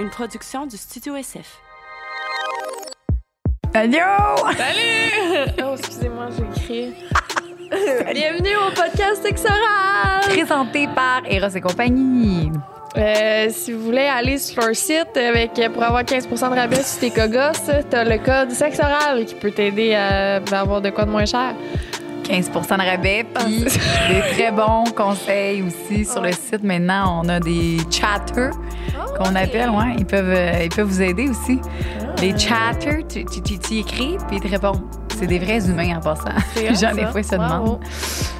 une production du Studio SF. Allô? Salut! Oh, excusez-moi, j'ai écrit. Bienvenue au podcast Sexoral! Présenté par Eros et compagnie. Euh, si vous voulez aller sur leur site avec, pour avoir 15% de rabais sur tes cogos, t'as le code Sexoral qui peut t'aider à avoir de quoi de moins cher. 15% de rabais, puis des très bons conseils aussi sur le site. Maintenant, on a des chatters qu'on appelle, ouais. Ils peuvent, euh, ils peuvent vous aider aussi. Les chatters, tu, tu, tu, tu écris, puis ils te répondent. C'est des vrais humains en passant. J'en ai fois ça demande.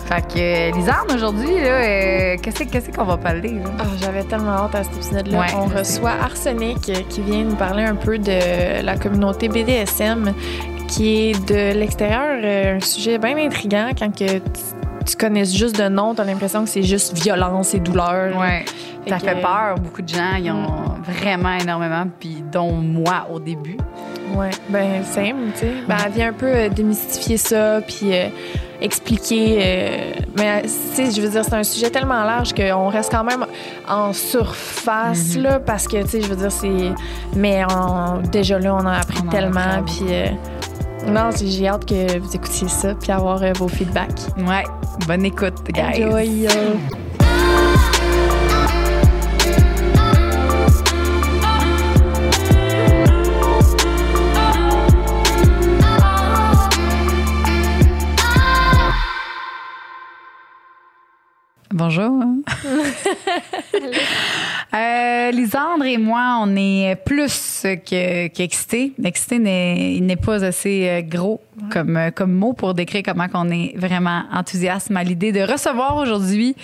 Fait que, euh, Lisanne, aujourd'hui, euh, qu'est-ce, qu'on va parler? Là? Oh, j'avais tellement hâte à cet épisode-là. Ouais, On reçoit Arsenic qui vient nous parler un peu de la communauté BDSM qui est de l'extérieur euh, un sujet bien intriguant quand que tu connais juste de nom, tu as l'impression que c'est juste violence et douleur. Ouais. Ça fait peur. Beaucoup de gens, ils ont mm. vraiment énormément, puis dont moi au début. Ouais, ben simple, tu sais. Ben, elle vient un peu euh, démystifier ça, puis euh, expliquer. Euh, mais tu sais, je veux dire, c'est un sujet tellement large qu'on reste quand même en surface, mm-hmm. là, parce que, tu sais, je veux dire, c'est. Mais déjà là, on a appris tellement, puis. non, j'ai hâte que vous écoutiez ça, puis avoir vos feedbacks. Ouais, bonne écoute, guys. Enjoy! Bonjour. euh, Lisandre et moi, on est plus qu'excités. Que Excité n'est pas assez euh, gros comme, euh, comme mot pour décrire comment on est vraiment enthousiaste à l'idée de recevoir aujourd'hui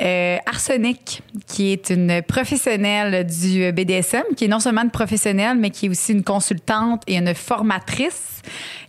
euh, Arsenic, qui est une professionnelle du BDSM, qui est non seulement une professionnelle, mais qui est aussi une consultante et une formatrice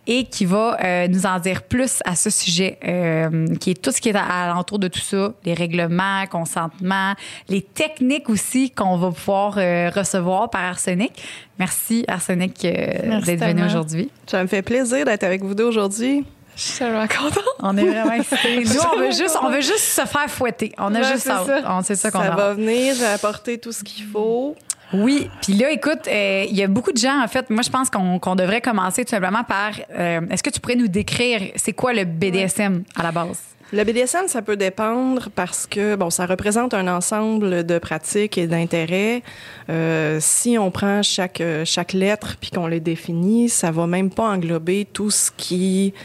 et qui va euh, nous en dire plus à ce sujet, euh, qui est tout ce qui est alentour de tout ça, les règlements, consentement, les techniques aussi qu'on va pouvoir euh, recevoir par Arsenic. Merci Arsenic d'être venu aujourd'hui. Ça me fait plaisir d'être avec vous deux aujourd'hui. Je suis tellement contente. On est vraiment excités. Nous, on veut, juste, on veut juste se faire fouetter. On a juste ça. On sait ça qu'on Ça va venir, apporter tout ce qu'il faut. Oui, puis là, écoute, euh, il y a beaucoup de gens, en fait, moi, je pense qu'on devrait commencer tout simplement par, euh, est-ce que tu pourrais nous décrire, c'est quoi le BDSM à la base? Le BDSM, ça peut dépendre parce que, bon, ça représente un ensemble de pratiques et d'intérêts. Euh, si on prend chaque, lettre puis qu'on les définit, ça va même pas englober tout ce qui,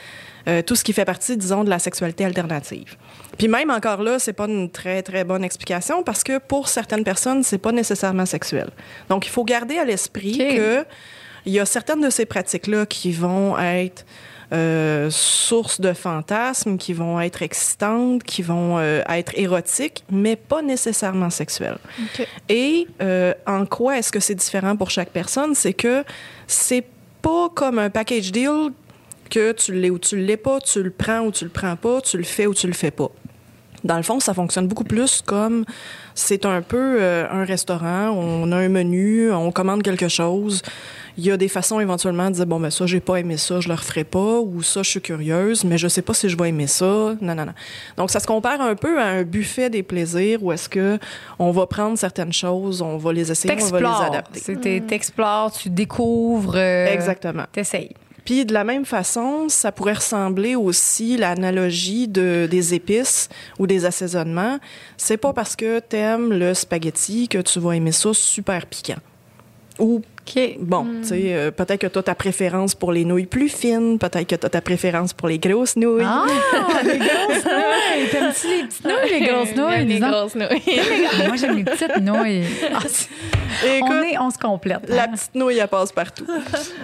tout ce qui fait partie, disons, de la sexualité alternative. Puis même encore là, c'est pas une très très bonne explication parce que pour certaines personnes, c'est pas nécessairement sexuel. Donc il faut garder à l'esprit que il y a certaines de ces pratiques là qui vont être euh, source de fantasmes, qui vont être excitantes, qui vont euh, être érotiques, mais pas nécessairement sexuelles. Et euh, en quoi est-ce que c'est différent pour chaque personne? C'est que c'est pas comme un package deal que tu l'es ou tu l'es pas, tu le prends ou tu le prends pas, tu le fais ou tu le fais pas. Dans le fond, ça fonctionne beaucoup plus comme c'est un peu euh, un restaurant, on a un menu, on commande quelque chose. Il y a des façons éventuellement de dire bon ben ça j'ai pas aimé ça, je le referai pas ou ça je suis curieuse mais je sais pas si je vais aimer ça. Non non non. Donc ça se compare un peu à un buffet des plaisirs où est-ce que on va prendre certaines choses, on va les essayer, on va les adapter. Tu t'explores, tu découvres. Euh, Exactement. T'essayes. Puis de la même façon, ça pourrait ressembler aussi l'analogie de des épices ou des assaisonnements. C'est pas parce que t'aimes le spaghetti que tu vas aimer ça super piquant. Ou Bon, hmm. tu sais, euh, peut-être que tu as ta préférence pour les nouilles plus fines, peut-être que tu as ta préférence pour les grosses nouilles. Ah, les grosses nouilles! T'aimes-tu les petites nouilles, les grosses nouilles? Les grosses nouilles. Moi, j'aime les petites nouilles. Ah, on, est, on se complète. La hein? petite nouille, elle passe partout.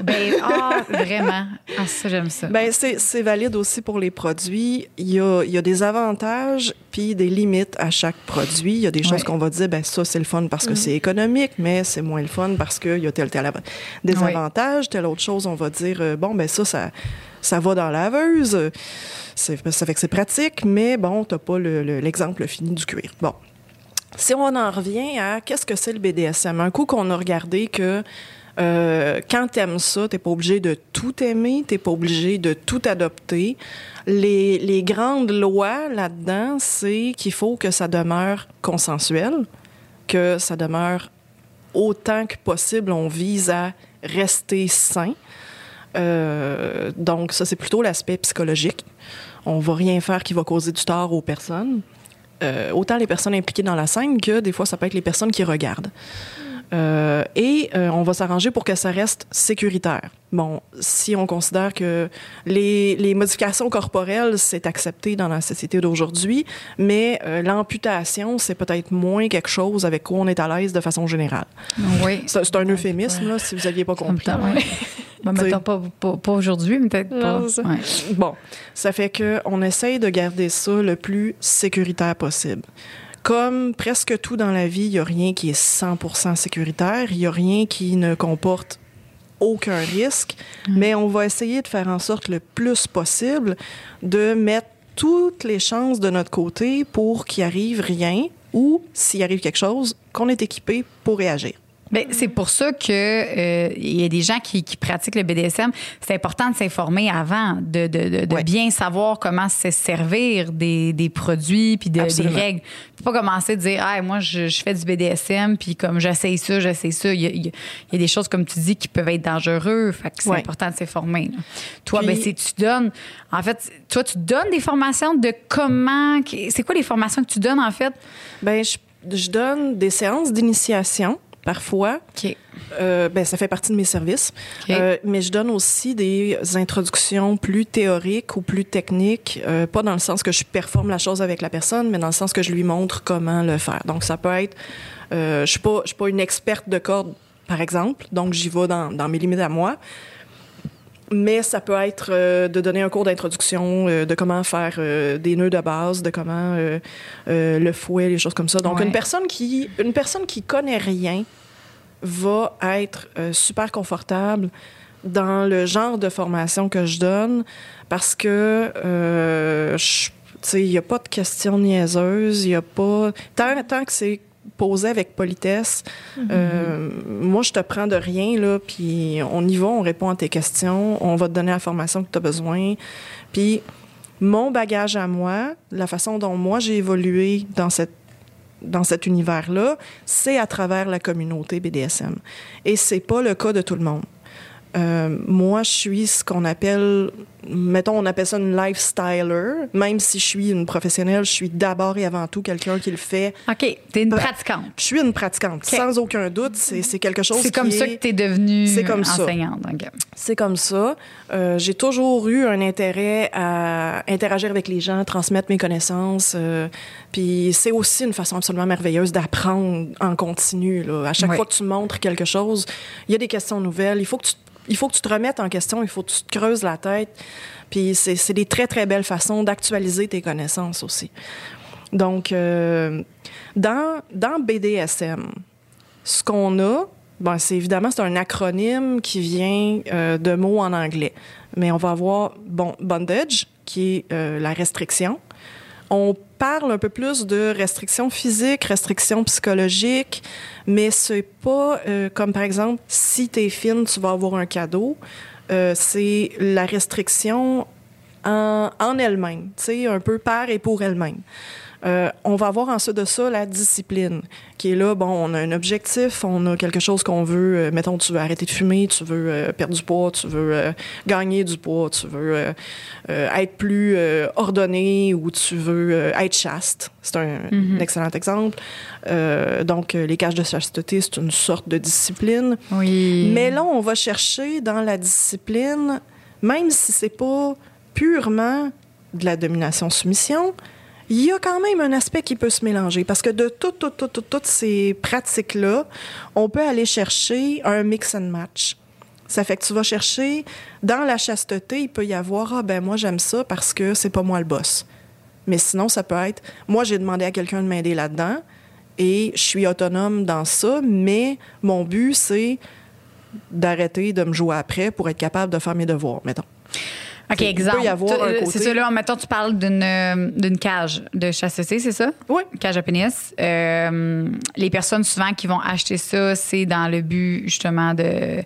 ben, ah, vraiment. Ah, ça, j'aime ça. Ben, c'est valide aussi pour les produits. Il y a, il y a des avantages puis des limites à chaque produit. Il y a des choses qu'on va dire, ben ça, c'est le fun parce que mm. c'est économique, mais c'est moins le fun parce qu'il y a tel des avantages. Telle autre chose, on va dire, euh, bon, ben ça, ça, ça va dans la laveuse. Ça fait que c'est pratique, mais bon, t'as pas l'exemple fini du cuir. Bon. Si on en revient à qu'est-ce que c'est le BDSM, un coup qu'on a regardé que euh, quand t'aimes ça, t'es pas obligé de tout aimer, t'es pas obligé de tout adopter. Les, les grandes lois là-dedans, c'est qu'il faut que ça demeure consensuel, que ça demeure autant que possible, on vise à rester sain. Euh, donc, ça, c'est plutôt l'aspect psychologique. On va rien faire qui va causer du tort aux personnes. Euh, autant les personnes impliquées dans la scène que des fois, ça peut être les personnes qui regardent. Euh, et euh, on va s'arranger pour que ça reste sécuritaire. Bon, si on considère que les, les modifications corporelles, c'est accepté dans la société d'aujourd'hui, mais euh, l'amputation, c'est peut-être moins quelque chose avec quoi on est à l'aise de façon générale. Oui. C'est un euphémisme, là, si vous n'aviez pas compris. Bon, mettons pas, pas, pas aujourd'hui, mais peut-être pas. Ouais. Bon, ça fait que on essaye de garder ça le plus sécuritaire possible. Comme presque tout dans la vie, il n'y a rien qui est 100% sécuritaire, il n'y a rien qui ne comporte aucun risque, mais on va essayer de faire en sorte le plus possible de mettre toutes les chances de notre côté pour qu'il arrive rien ou s'il arrive quelque chose, qu'on est équipé pour réagir. Ben, c'est pour ça que euh, il y a des gens qui, qui pratiquent le BDSM. C'est important de s'informer avant, de, de, de, de Ouais. bien savoir comment se servir des, des produits puis de- des règles. Faut pas commencer à dire, ah, moi, je, je fais du BDSM puis comme j'essaye ça, j'essaye ça. Il y, a, il y a- des choses, comme tu dis, qui peuvent être dangereux. Fait que c'est Ouais. important de s'informer. Toi, Puis- ben, c'est tu donnes. En fait, toi, tu donnes des formations de comment. C'est quoi les formations que tu donnes, en fait? Ben, je, je donne des séances d'initiation parfois. Euh, ben, ça fait partie de mes services. Euh, mais je donne aussi des introductions plus théoriques ou plus techniques, euh, pas dans le sens que je performe la chose avec la personne, mais dans le sens que je lui montre comment le faire. Donc, ça peut être, je suis pas, pas une experte de corde, par exemple, donc j'y vais dans, dans mes limites à moi. Mais ça peut être euh, de donner un cours d'introduction euh, de comment faire euh, des nœuds de base, de comment le fouet, les choses comme ça. Donc Ouais. une personne qui une personne qui connaît rien va être super confortable dans le genre de formation que je donne parce que je- tu sais il y a pas de questions niaiseuses, il y a pas tant, tant que c'est posé avec politesse. euh, moi, je te prends de rien, là, puis on y va, on répond à tes questions, on va te donner la formation que tu as besoin. Puis mon bagage à moi, la façon dont moi j'ai évolué dans cette dans cet univers-là, c'est à travers la communauté BDSM. Et c'est pas le cas de tout le monde. Euh, moi, je suis ce qu'on appelle, mettons, on appelle ça une lifestyler. Même si je suis une professionnelle, je suis d'abord et avant tout quelqu'un qui le fait. OK. T'es une Bra- pratiquante. Je suis une pratiquante, sans aucun doute. C'est quelque chose C'est comme qui ça est- que tu es devenue comme ça. enseignante. C'est comme ça. Euh, j'ai toujours eu un intérêt à interagir avec les gens, transmettre mes connaissances. euh, puis c'est aussi une façon absolument merveilleuse d'apprendre en continu. Là. À chaque Oui. fois que tu montres quelque chose, il y a des questions nouvelles. Il faut que tu, il faut que tu te remettes en question. Il faut que tu te creuses la tête. Puis c'est des très, très belles façons d'actualiser tes connaissances aussi. Donc, euh, dans, dans BDSM, ce qu'on a, ben, c'est évidemment c'est un acronyme qui vient euh, de mots en anglais. Mais on va avoir bon bondage qui est euh, la restriction. On parle un peu plus de restrictions physiques, restrictions psychologiques, mais c'est pas comme par exemple si t'es fine, tu vas avoir un cadeau. Euh, c'est la restriction en, en elle-même, un peu par et pour elle-même. Euh, on va avoir ensuite de ça la discipline, qui est là, bon, on a un objectif, on a quelque chose qu'on veut, euh, mettons, tu veux arrêter de fumer, tu veux euh, perdre du poids, tu veux gagner du poids, tu veux être plus ordonné ou tu veux être chaste. C'est un, un excellent exemple. Donc, les cages de chasteté, c'est une sorte de discipline. Oui. Mais là, on va chercher dans la discipline, même si c'est pas purement de la domination-soumission, il y a quand même un aspect qui peut se mélanger. Parce que de tout- tout- tout- tout- toutes ces pratiques-là, on peut aller chercher un mix and match. Ça fait que tu vas chercher, dans la chasteté, il peut y avoir, ah ben moi j'aime ça parce que c'est pas moi le boss. Mais sinon, ça peut être, moi j'ai demandé à quelqu'un de m'aider là-dedans et je suis autonome dans ça, mais mon but c'est d'arrêter de me jouer après pour être capable de faire mes devoirs, mettons. OK, Il peut y exemple. avoir un Tu- côté- C'est ça, là, mettons, tu parles d'une euh, d'une cage de chasteté, c'est ça? Oui. Cage à pénis. Euh, les personnes souvent qui vont acheter ça, c'est dans le but justement de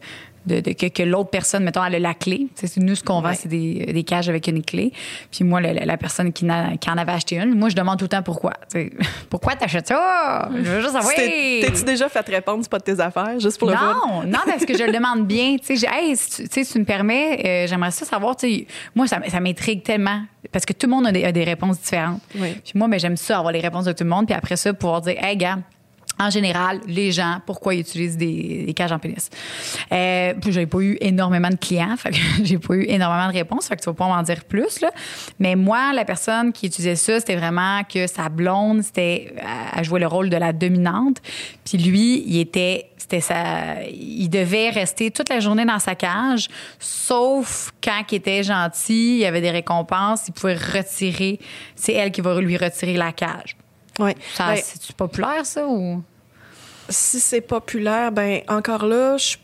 de, de- que, que l'autre personne, mettons, elle a la clé. C'est nous, ce qu'on vend, Ouais. c'est des, des cages avec une clé. Puis moi, la, la- personne qui, n'a- qui en avait acheté une, moi, je demande tout le temps pourquoi. Pourquoi t'achètes ça? Je veux juste savoir. T'es- T'es-tu déjà fait répondre, c'est pas de tes affaires, juste pour le? Non, non, parce que je le demande bien. Tu sais, hey, si tu, tu sais, si tu me permets, euh, j'aimerais ça savoir. Moi, ça, ça m'intrigue tellement parce que tout le monde a des, a des réponses différentes. Oui. Puis moi, ben, j'aime ça avoir les réponses de tout le monde. Puis après ça, pouvoir dire, hey, gars. En général, les gens, pourquoi ils utilisent des, des cages en pénis? Euh, puis j'avais pas eu énormément de clients, fait que j'ai pas eu énormément de réponses, fait que tu vas pas m'en dire plus, là. Mais moi, la personne qui utilisait ça, c'était vraiment que sa blonde, c'était, elle jouait le rôle de la dominante. Puis lui, il était, c'était sa, il devait rester toute la journée dans sa cage, sauf quand il était gentil, il y avait des récompenses, il pouvait retirer, c'est elle qui va lui retirer la cage. Ouais. Ça, Ben, c'est-tu populaire, ça, ou? Si c'est populaire, ben encore là, je-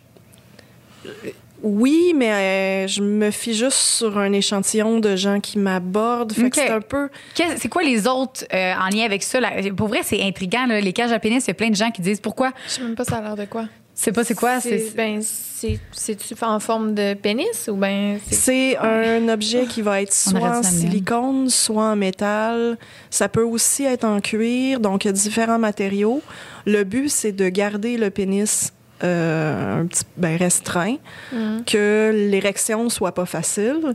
oui, mais euh, je me fie juste sur un échantillon de gens qui m'abordent. Fait que c'est un peu. C'est quoi les autres euh, en lien avec ça? là? Pour vrai, c'est intriguant. là. Les cages à pénis, il y a plein de gens qui disent pourquoi. Je sais même pas ça a l'air de quoi. C'est pas c'est quoi? C'est Ben, c'est- c'est-tu en forme de pénis ou ben c'est. C'est un objet qui va être soit en silicone, soit en métal. Ça peut aussi être en cuir, donc il y a différents matériaux. Le but, c'est de garder le pénis euh, un petit ben, restreint, Mhm. que l'érection soit pas facile,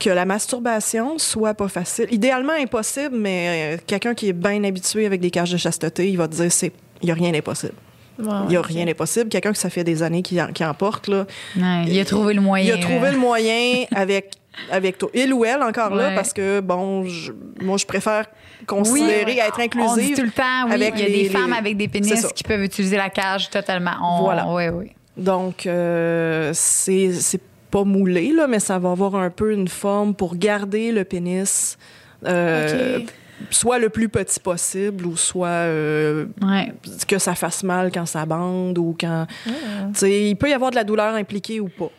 que la masturbation soit pas facile. Idéalement impossible, mais euh, quelqu'un qui est bien habitué avec des cages de chasteté, il va te dire c'est il y a rien d'impossible. Ouais, Il y a rien d'impossible. Quelqu'un que ça fait des années qui qui en porte là, Ouais, il a trouvé le moyen. il a trouvé euh, le moyen avec avec toi. Il ou elle encore là Ouais. parce que bon, je- moi je préfère considérer Oui, être On dit inclusive. tout le temps, oui, avec il y a les- des femmes les- avec des pénis qui peuvent utiliser la cage totalement. On- Voilà. Oui, oui. Donc euh, c'est c'est pas moulé là, mais ça va avoir un peu une forme pour garder le pénis. euh. Soit le plus petit possible ou soit euh, Ouais. que ça fasse mal quand ça bande ou quand tu sais il peut y avoir de la douleur impliquée ou pas.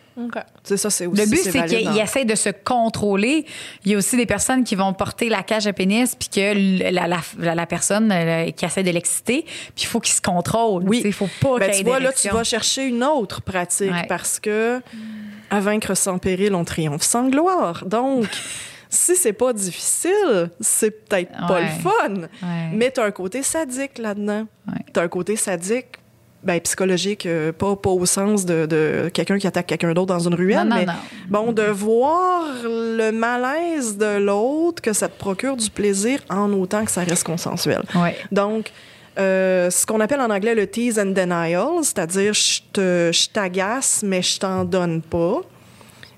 Ça aussi Le but, c'est qu'il essaie de se contrôler. Il y a aussi des personnes qui vont porter la cage à pénis, puis que la, la, la- la personne euh, qui essaie de l'exciter, puis il faut qu'il se contrôle. Oui. Il faut pas Ben, tu vois, là, tu vas chercher une autre pratique Ouais. parce que à vaincre sans péril, on triomphe sans gloire. Donc, si c'est pas difficile, c'est peut-être pas le fun. Ouais. Mais tu as un côté sadique là-dedans. Ouais. Tu as un côté sadique. Ben, psychologique, euh, pas, pas au sens de, de quelqu'un qui attaque quelqu'un d'autre dans une ruelle, Non, non, mais non. bon, de voir le malaise de l'autre, que ça te procure du plaisir en autant que ça reste consensuel. Ouais. Donc, euh, ce qu'on appelle en anglais le tease and denial, c'est-à-dire je t'agace, mais je t'en donne pas.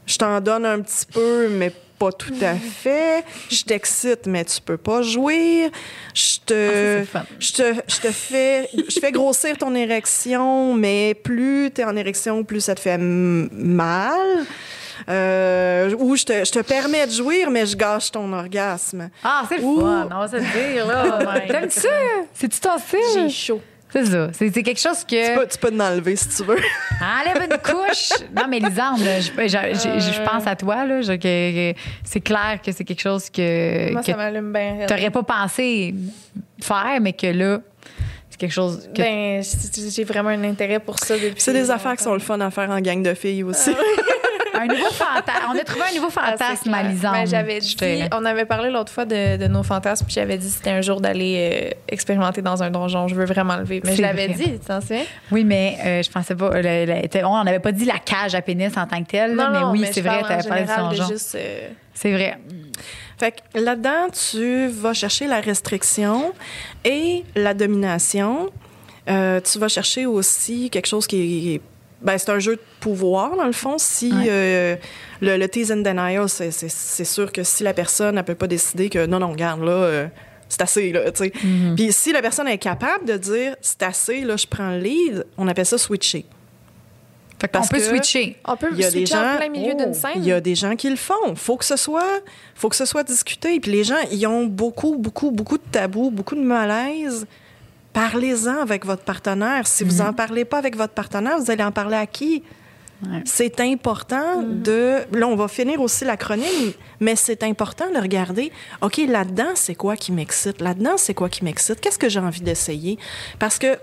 Je t'en donne un petit peu, mais pas tout à fait. Je t'excite, mais tu peux pas jouir. Je Ah, te, je te, je te fais, je fais grossir ton érection, mais plus tu es en érection, plus ça te fait mal. Euh, ou je te, je te permets de jouir, mais je gâche ton orgasme. Ah, c'est le Ouh. fun, on va se le dire, là. T'aimes ça? C'est-tu ton J'ai chaud. C'est ça. C'est c'est quelque chose Tu que. peux, tu peux t'en enlever si tu veux. Enlève une couche. Non, mais Lisande, je, je- je- je pense à toi, là. je- que- que c'est clair que c'est quelque chose que, Moi, que ça m'allume bien. t'aurais pas pensé faire, mais que là, c'est quelque chose que. Ben, j'ai vraiment un intérêt pour ça depuis. C'est des affaires qui sont le fun à faire en gang de filles aussi. un nouveau fantasme. On a trouvé un nouveau Ah, fantasme j'avais dit, te- on avait parlé l'autre fois de, de nos fantasmes, puis j'avais dit que c'était un jour d'aller euh, expérimenter dans un donjon. Je veux vraiment le vivre. Mais je l'avais dit, tu t'en souviens? Oui, mais euh, je pensais pas. le- le- on n'avait pas dit la cage à pénis en tant que telle, là, mais oui, c'est vrai, parlé donjon. euh, C'est vrai. Fait que là-dedans, tu vas chercher la restriction et la domination. Euh, tu vas chercher aussi quelque chose qui est. Ben, c'est un jeu de pouvoir, dans le fond. Si Ouais. euh, le, le tease and denial, c'est, sûr que si la personne ne peut pas décider que non, non, regarde, là, euh, c'est assez, là, tu sais. Mm-hmm. Puis si la personne est capable de dire c'est assez, là, je prends le lead, on appelle ça switcher. Fait Parce peut que- switcher. On peut Il y a des switcher gens, en plein milieu oh, d'une scène. Il y a des gens qui le font. Faut que ce soit, faut que ce soit discuté. Puis les gens, ils ont beaucoup, beaucoup, beaucoup de tabous, beaucoup de malaise. Parlez-en avec votre partenaire. Si vous en parlez pas avec votre partenaire, vous allez en parler à qui? Ouais. C'est important de. Là, on va finir aussi l'acronyme, mais c'est important de regarder. Ok, là-dedans, c'est quoi qui m'excite? Là-dedans, c'est quoi qui m'excite? Qu'est-ce que j'ai envie d'essayer? Parce que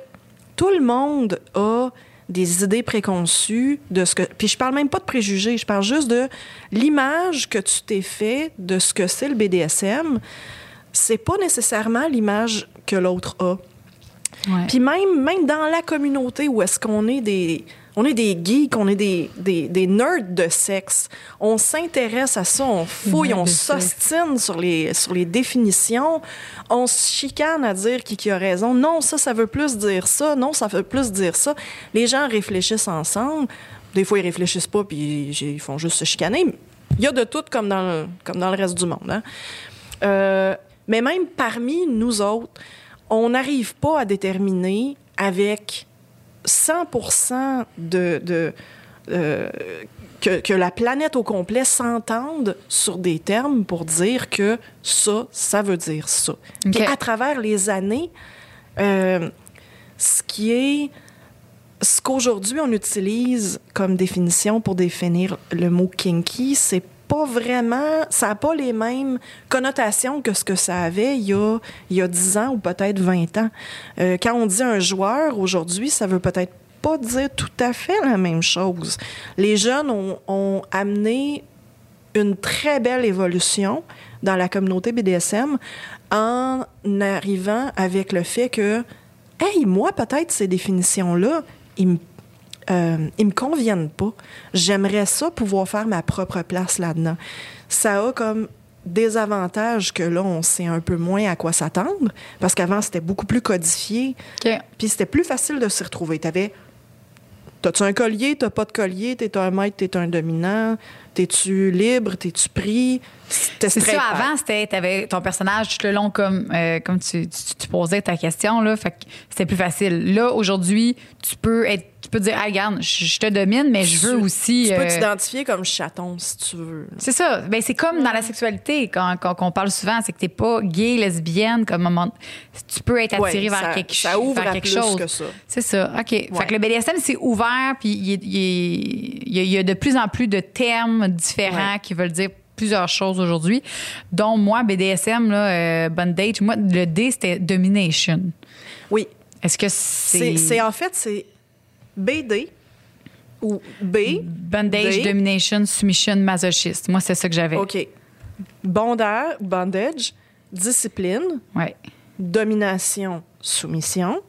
tout le monde a des idées préconçues de ce que. Puis je parle même pas de préjugés, je parle juste de l'image que tu t'es fait de ce que c'est le BDSM. C'est pas nécessairement l'image que l'autre a. Ouais. Puis même, même dans la communauté où est-ce qu'on est des... On est des geeks, on est des, des, des nerds de sexe. On s'intéresse à ça, on fouille, on s'ostine sur les, sur les définitions. On se chicane à dire qui, qui a raison. Non, ça, ça veut plus dire ça. Non, ça veut plus dire ça. Les gens réfléchissent ensemble. Des fois, ils réfléchissent pas, puis ils font juste se chicaner. Il y a de tout comme dans le, comme dans le reste du monde. hein. Euh, mais même parmi nous autres, on n'arrive pas à déterminer avec 100 de, de euh, que, que la planète au complet s'entende sur des termes pour dire que ça, ça veut dire ça. Puis OK. à travers les années, euh, ce qui est ce qu'aujourd'hui on utilise comme définition pour définir le mot kinky, c'est pas vraiment, ça n'a pas les mêmes connotations que ce que ça avait il y a, il y a 10 ans ou peut-être 20 ans. Euh, quand on dit un joueur aujourd'hui, ça veut peut-être pas dire tout à fait la même chose. Les jeunes ont, amené une très belle évolution dans la communauté BDSM en arrivant avec le fait que, hey, moi, peut-être ces définitions-là, ils me euh, ils me conviennent pas. J'aimerais ça pouvoir faire ma propre place là-dedans. Ça a comme des avantages que là, on sait un peu moins à quoi s'attendre, parce qu'avant, c'était beaucoup plus codifié, puis c'était plus facile de s'y retrouver. T'avais... T'as-tu un collier? T'as pas de collier? T'es un maître? T'es un dominant? T'es-tu libre? T'es-tu pris? C'est ça, avant, c'était, t'avais ton personnage tout le long comme, euh, comme tu, tu, tu posais ta question, là, fait que c'était plus facile. Là, aujourd'hui, tu peux être, tu peux dire, ah, regarde, je, je te domine, mais je veux Tu- aussi. Tu peux euh, t'identifier comme chaton, si tu veux. c'est ça. Ben, c'est comme dans la sexualité, quand, quand, qu'on parle souvent, c'est que t'es pas gay, lesbienne, comme moment. Tu peux être attiré Ouais, vers ça- quelque, ça ouvre vers à quelque plus chose. que ça. C'est ça. OK. Fait que le BDSM, c'est ouvert, puis il il il y a- il y a de plus en plus de termes différents Ouais. qui veulent dire plusieurs choses aujourd'hui. Dont moi, BDSM, là, euh, bondage, moi, le D, c'était domination. Oui, Est-ce que c'est c'est. c'est en fait, c'est BD ou B. Bondage, D. domination, submission, masochiste. Moi, c'est ça que j'avais. OK. Bondage, bondage, discipline, Ouais. domination, soumission,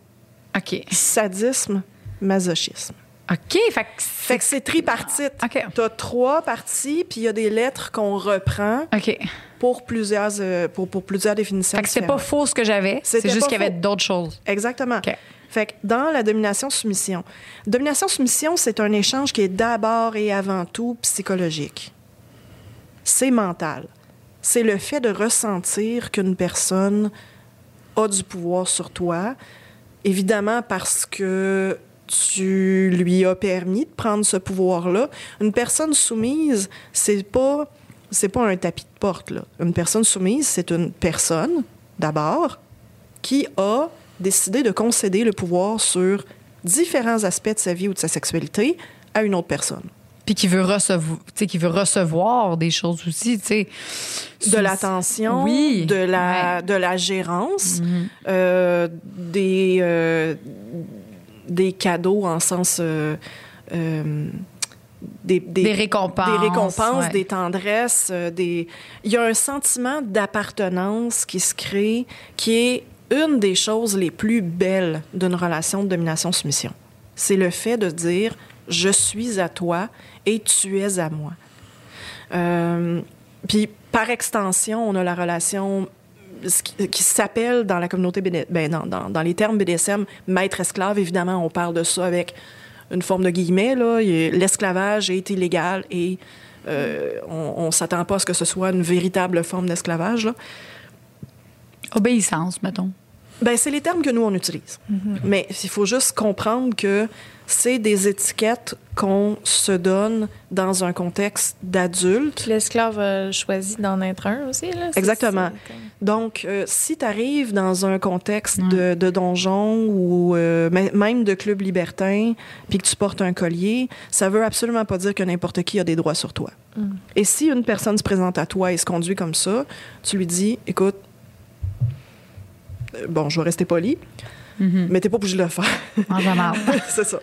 OK. sadisme, masochisme. OK. Fait que c'est tripartite. OK. Tu as trois parties, puis il y a des lettres qu'on reprend OK. pour plusieurs, euh, pour, pour plusieurs définitions. Fait que c'était pas faux ce que j'avais. C'est juste qu'il y avait d'autres choses. Exactement. OK. Fait que dans la domination-soumission, domination-soumission, c'est un échange qui est d'abord et avant tout psychologique. C'est mental. C'est le fait de ressentir qu'une personne a du pouvoir sur toi, évidemment parce que tu lui as permis de prendre ce pouvoir-là. Une personne soumise, c'est pas c'est pas un tapis de porte là. Une personne soumise, c'est une personne d'abord qui a décidé de concéder le pouvoir sur différents aspects de sa vie ou de sa sexualité à une autre personne. Puis qui veut recevoir, qui veut recevoir des choses aussi, tu sais. De l'attention, Oui. de, la, Ouais. Mm-hmm. de la gérance, euh, des, euh, des cadeaux en sens... euh, des, des, Des récompenses, Des récompenses, ouais. des tendresses. des... Il y a un sentiment d'appartenance qui se crée, qui est une des choses les plus belles d'une relation de domination-soumission. C'est le fait de dire je suis à toi et tu es à moi. Euh, puis par extension, on a la relation qui, s'appelle dans la communauté ben, dans, les termes BDSM maître-esclave. Évidemment, on parle de ça avec une forme de guillemets. L'esclavage est illégal et euh, on ne s'attend pas à ce que ce soit une véritable forme d'esclavage. Obéissance, mettons. Ben, c'est les termes que nous, on utilise. Mais il faut juste comprendre que c'est des étiquettes qu'on se donne dans un contexte d'adulte. L'esclave a choisi d'en être un aussi. Là. Exactement. Donc, euh, si tu arrives dans un contexte de, de donjon ou euh, même de club libertin, puis que tu portes un collier, ça veut absolument pas dire que n'importe qui a des droits sur toi. Et si une personne se présente à toi et se conduit comme ça, tu lui dis, écoute, euh, bon, je vais rester poli, mais t'es pas obligé de le faire. C'est ça.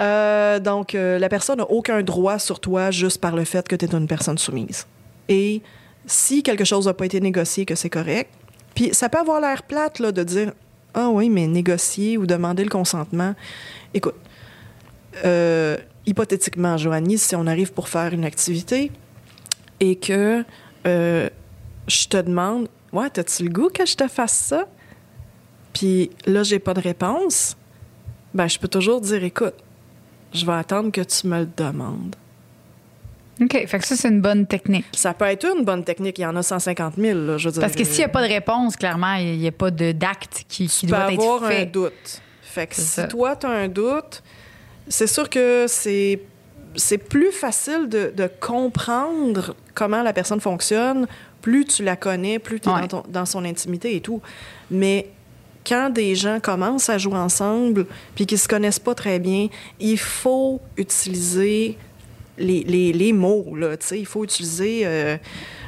Euh, donc, euh, la personne n'a aucun droit sur toi juste par le fait que tu es une personne soumise. Et si quelque chose n'a pas été négocié, que c'est correct, puis ça peut avoir l'air plate là, de dire Ah oui, mais négocier ou demander le consentement. Écoute, euh, hypothétiquement, Joanie, si on arrive pour faire une activité et que euh, je te demande Ouais, t'as-tu le goût que je te fasse ça? Puis là, j'ai pas de réponse. Ben, je peux toujours dire Écoute, je vais attendre que tu me le demandes. OK. Fait que ça, c'est une bonne technique. Ça peut être une bonne technique. Il y en a 150 000, là, je veux dire. Parce que s'il n'y a pas de réponse, clairement, il n'y a pas d'acte qui, qui tu peux doit avoir être fait. un doute. Fait que si ça. toi, tu as un doute, c'est sûr que c'est c'est plus facile de, de comprendre comment la personne fonctionne, plus tu la connais, plus tu es Ouais. dans, ton- dans son intimité et tout. Mais quand des gens commencent à jouer ensemble puis qu'ils se connaissent pas très bien, il faut utiliser les, les, les mots, là, tu sais. Il faut utiliser euh,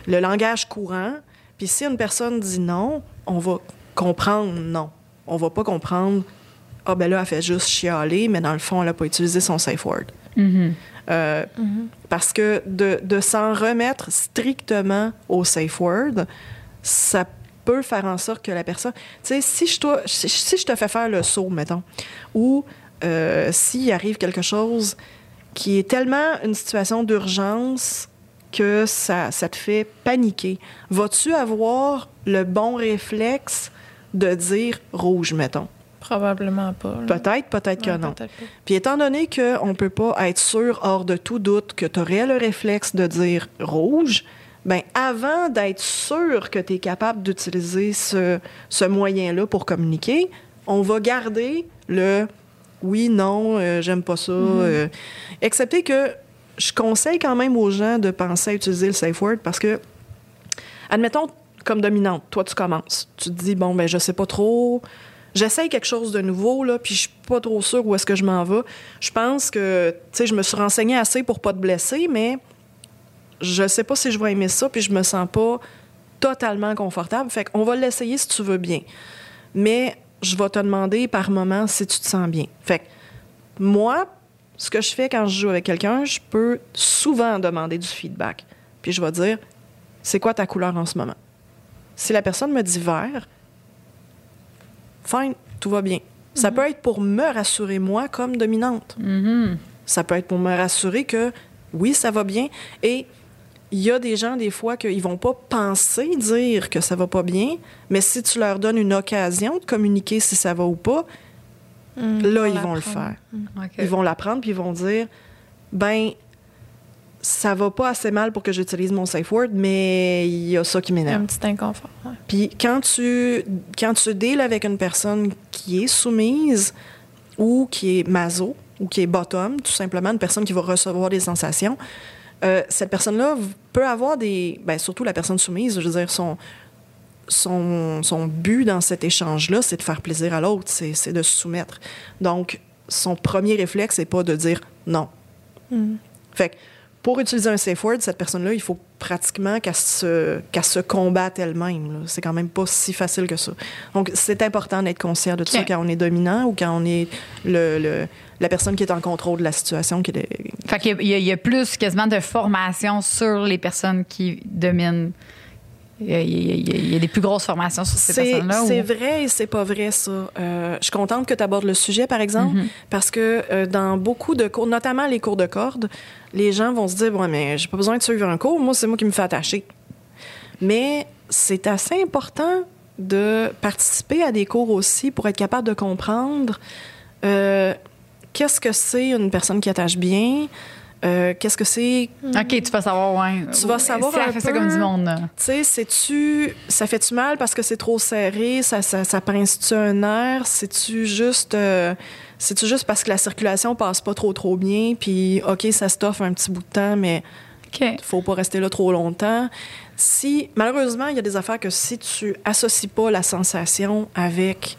le langage courant. Puis si une personne dit non, on va comprendre non. On va pas comprendre « Ah, ben là, elle fait juste chialer, mais dans le fond, elle a pas utilisé son safe word. Mhm. Euh, Parce que de, de s'en remettre strictement au safe word, ça peut faire en sorte que la personne... Tu sais, si je, dois- si, si je te fais faire le saut, mettons, ou euh, s'il arrive quelque chose qui est tellement une situation d'urgence que ça, ça te fait paniquer, vas-tu avoir le bon réflexe de dire rouge, mettons? Probablement pas. là. Peut-être, peut-être que non. peut-être. Puis étant donné qu'on ne peut pas être sûr, hors de tout doute, que tu aurais le réflexe de dire rouge, ben avant d'être sûr que tu es capable d'utiliser ce, ce moyen-là pour communiquer, on va garder le oui, non, euh, j'aime pas ça. euh, excepté que je conseille quand même aux gens de penser à utiliser le safe word parce que, admettons, comme dominante, toi, tu commences. Tu te dis, bon, ben, je sais pas trop. J'essaye quelque chose de nouveau, puis je suis pas trop sûre où est-ce que je m'en vais. Je pense que, tu sais, je me suis renseignée assez pour pas te blesser, mais je sais pas si je vais aimer ça, puis je me sens pas totalement confortable. Fait qu'on va l'essayer si tu veux bien. Mais je vais te demander par moment si tu te sens bien. Fait moi, ce que je fais quand je joue avec quelqu'un, je peux souvent demander du feedback. Puis je vais dire, c'est quoi ta couleur en ce moment? Si la personne me dit vert, fine, tout va bien. Ça peut être pour me rassurer moi comme dominante. Mhm. Ça peut être pour me rassurer que oui, ça va bien. Et il y a des gens, des fois, qu'ils vont pas penser dire que ça va pas bien, mais si tu leur donnes une occasion de communiquer si ça va ou pas, Mm, là, ils vont le faire. Ils vont l'apprendre puis ils vont dire ben ça va pas assez mal pour que j'utilise mon safe word, mais il y a ça qui m'énerve. un petit inconfort. ouais. Puis quand tu quand tu deals avec une personne qui est soumise ou qui est maso ou qui est bottom, tout simplement une personne qui va recevoir des sensations, euh, cette personne-là peut avoir des ben, surtout la personne soumise, je veux dire son son, son but dans cet échange-là, c'est de faire plaisir à l'autre, c'est c'est de se soumettre. Donc, son premier réflexe, c'est pas de dire non. Mm. Fait que pour utiliser un safe word, cette personne-là, il faut pratiquement qu'elle se, qu'elle se combatte elle-même. C'est quand même pas si facile que ça. Donc, c'est important d'être conscient de ça Ok. quand on est dominant ou quand on est le, le- la personne qui est en contrôle de la situation. Qui est, Fait qu'il y a plus quasiment de formation sur les personnes qui dominent. Il y a, il y des plus grosses formations sur ces personnes-là. c'est ou- vrai et c'est pas vrai, ça. Euh, je suis contente que tu abordes le sujet, par exemple, Mhm. parce que euh, dans beaucoup de cours, notamment les cours de cordes, les gens vont se dire Ouais, mais j'ai pas besoin de suivre un cours, moi, c'est moi qui me fais attacher. Mais c'est assez important de participer à des cours aussi pour être capable de comprendre euh, qu'est-ce que c'est une personne qui attache bien, euh, qu'est-ce que c'est? OK, tu vas savoir, ouais. Tu vas savoir Si un fait ça peu- comme du monde. là. tu. Ça fait-tu mal parce que c'est trop serré? Ça, ça, ça pince-tu un nerf? C'est-tu juste. euh, c'est-tu juste parce que la circulation passe pas trop, trop bien? Puis, OK, ça stoffe un petit bout de temps, mais OK. faut pas rester là trop longtemps. Si. Malheureusement, il y a des affaires que si tu associes pas la sensation avec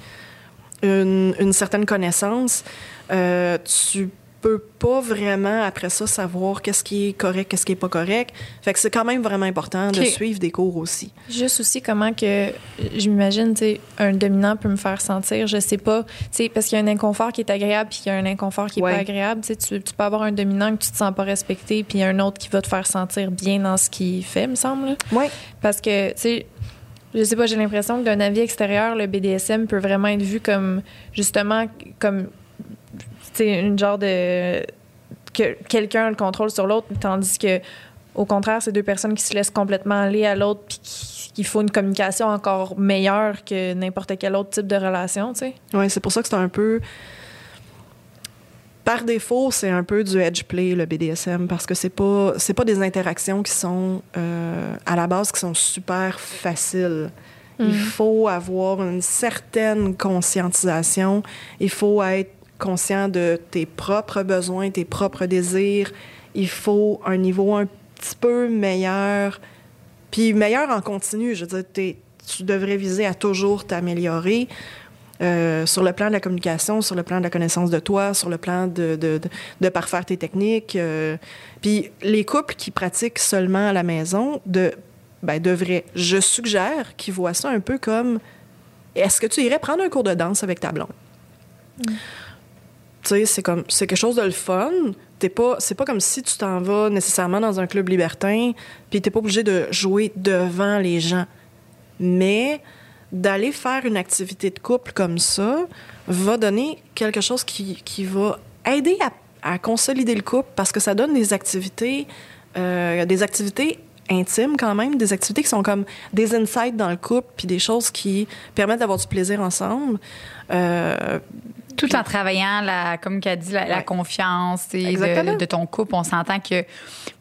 une, une certaine connaissance, euh, tu peut pas vraiment, après ça, savoir qu'est-ce qui est correct, qu'est-ce qui est pas correct. Fait que c'est quand même vraiment important de suivre des cours aussi. Juste aussi comment que je m'imagine, tu sais, un dominant peut me faire sentir, je sais pas, tu sais, parce qu'il y a un inconfort qui est agréable puis il y a un inconfort qui est Ouais. pas agréable. Tu sais, tu, peux avoir un dominant que tu te sens pas respecté puis un autre qui va te faire sentir bien dans ce qu'il fait, me semble. Ouais. Parce que, tu sais, je sais pas, j'ai l'impression que d'un avis extérieur, le BDSM peut vraiment être vu comme, justement, comme, sais, une genre de. que quelqu'un a le contrôle sur l'autre, tandis que, au contraire, c'est deux personnes qui se laissent complètement aller à l'autre puis qui- qu'il faut une communication encore meilleure que n'importe quel autre type de relation, tu sais. Ouais, c'est pour ça que c'est un peu. Par défaut, c'est un peu du edge play le BDSM parce que c'est pas c'est pas des interactions qui sont euh, à la base qui sont super faciles. Il faut avoir une certaine conscientisation. Il faut être conscient de tes propres besoins, tes propres désirs. Il faut un niveau un petit peu meilleur. Puis meilleur en continu. Je veux dire, tu devrais viser à toujours t'améliorer. euh, sur le plan de la communication, sur le plan de la connaissance de toi, sur le plan de, de, parfaire tes techniques. euh. Puis les couples qui pratiquent seulement à la maison ben, devraient, je suggère qu'ils voient ça un peu comme est-ce que tu irais prendre un cours de danse avec ta blonde? Sais, c'est comme c'est quelque chose de le fun. T'es pas, c'est pas comme si tu t'en vas nécessairement dans un club libertin, puis t'es pas obligé de jouer devant les gens. Mais d'aller faire une activité de couple comme ça va donner quelque chose qui, qui va aider à, à consolider le couple parce que ça donne des activités, euh, des activités intimes quand même, des activités qui sont comme des insights dans le couple, puis des choses qui permettent d'avoir du plaisir ensemble. Euh, Tout en travaillant, la, comme qu'a dit, la, confiance de, de ton couple. On s'entend que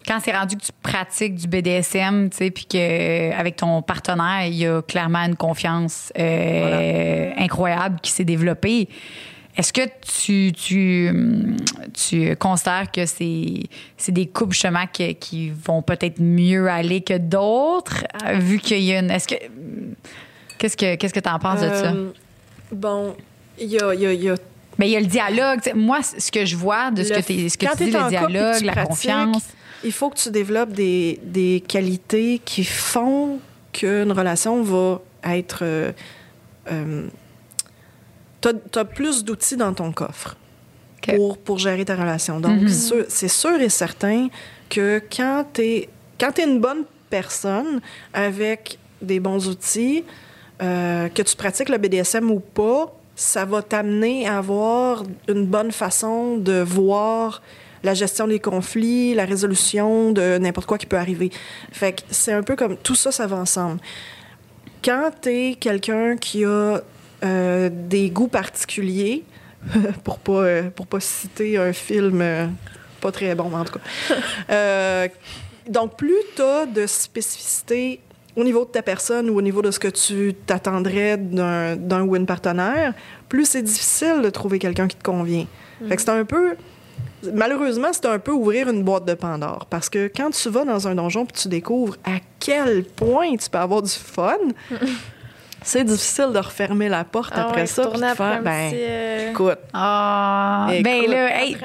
quand c'est rendu que tu pratiques du BDSM, tu sais, puis qu'avec ton partenaire, il y a clairement une confiance euh, incroyable qui s'est développée. Est-ce que tu, tu, tu considères que c'est, c'est des couples justement qui, qui vont peut-être mieux aller que d'autres, vu qu'il y a une. Est-ce que. Qu'est-ce que qu'est-ce que tu en penses de ça? euh, Bon, il y a, il y a- il y a Mais il y a le dialogue. Moi, ce que je vois de ce Le- que, t'es- ce que tu dis, le dialogue, la pratiques, confiance. il faut que tu développes des, des qualités qui font qu'une relation va être. Euh, euh, tu as, plus d'outils dans ton coffre pour, pour gérer ta relation. Donc, Mhm. sûr- c'est sûr et certain que quand tu es, quand es une bonne personne avec des bons outils, euh, que tu pratiques le BDSM ou pas, ça va t'amener à avoir une bonne façon de voir la gestion des conflits, la résolution de n'importe quoi qui peut arriver. Fait que c'est un peu comme tout ça, ça va ensemble. Quand tu es quelqu'un qui a euh, des goûts particuliers, pour pas euh, pour pas citer un film euh, pas très bon en tout cas. Donc plus tu as de spécificité au niveau de ta personne ou au niveau de ce que tu t'attendrais d'un ou une partenaire, plus c'est difficile de trouver quelqu'un qui te convient. Fait que c'est un peu malheureusement, c'est un peu ouvrir une boîte de Pandore parce que quand tu vas dans un donjon puis tu découvres à quel point tu peux avoir du fun, c'est difficile de refermer la porte Ah après ouais, ça après faire ben petit, euh, écoute Ah, ben là, hey,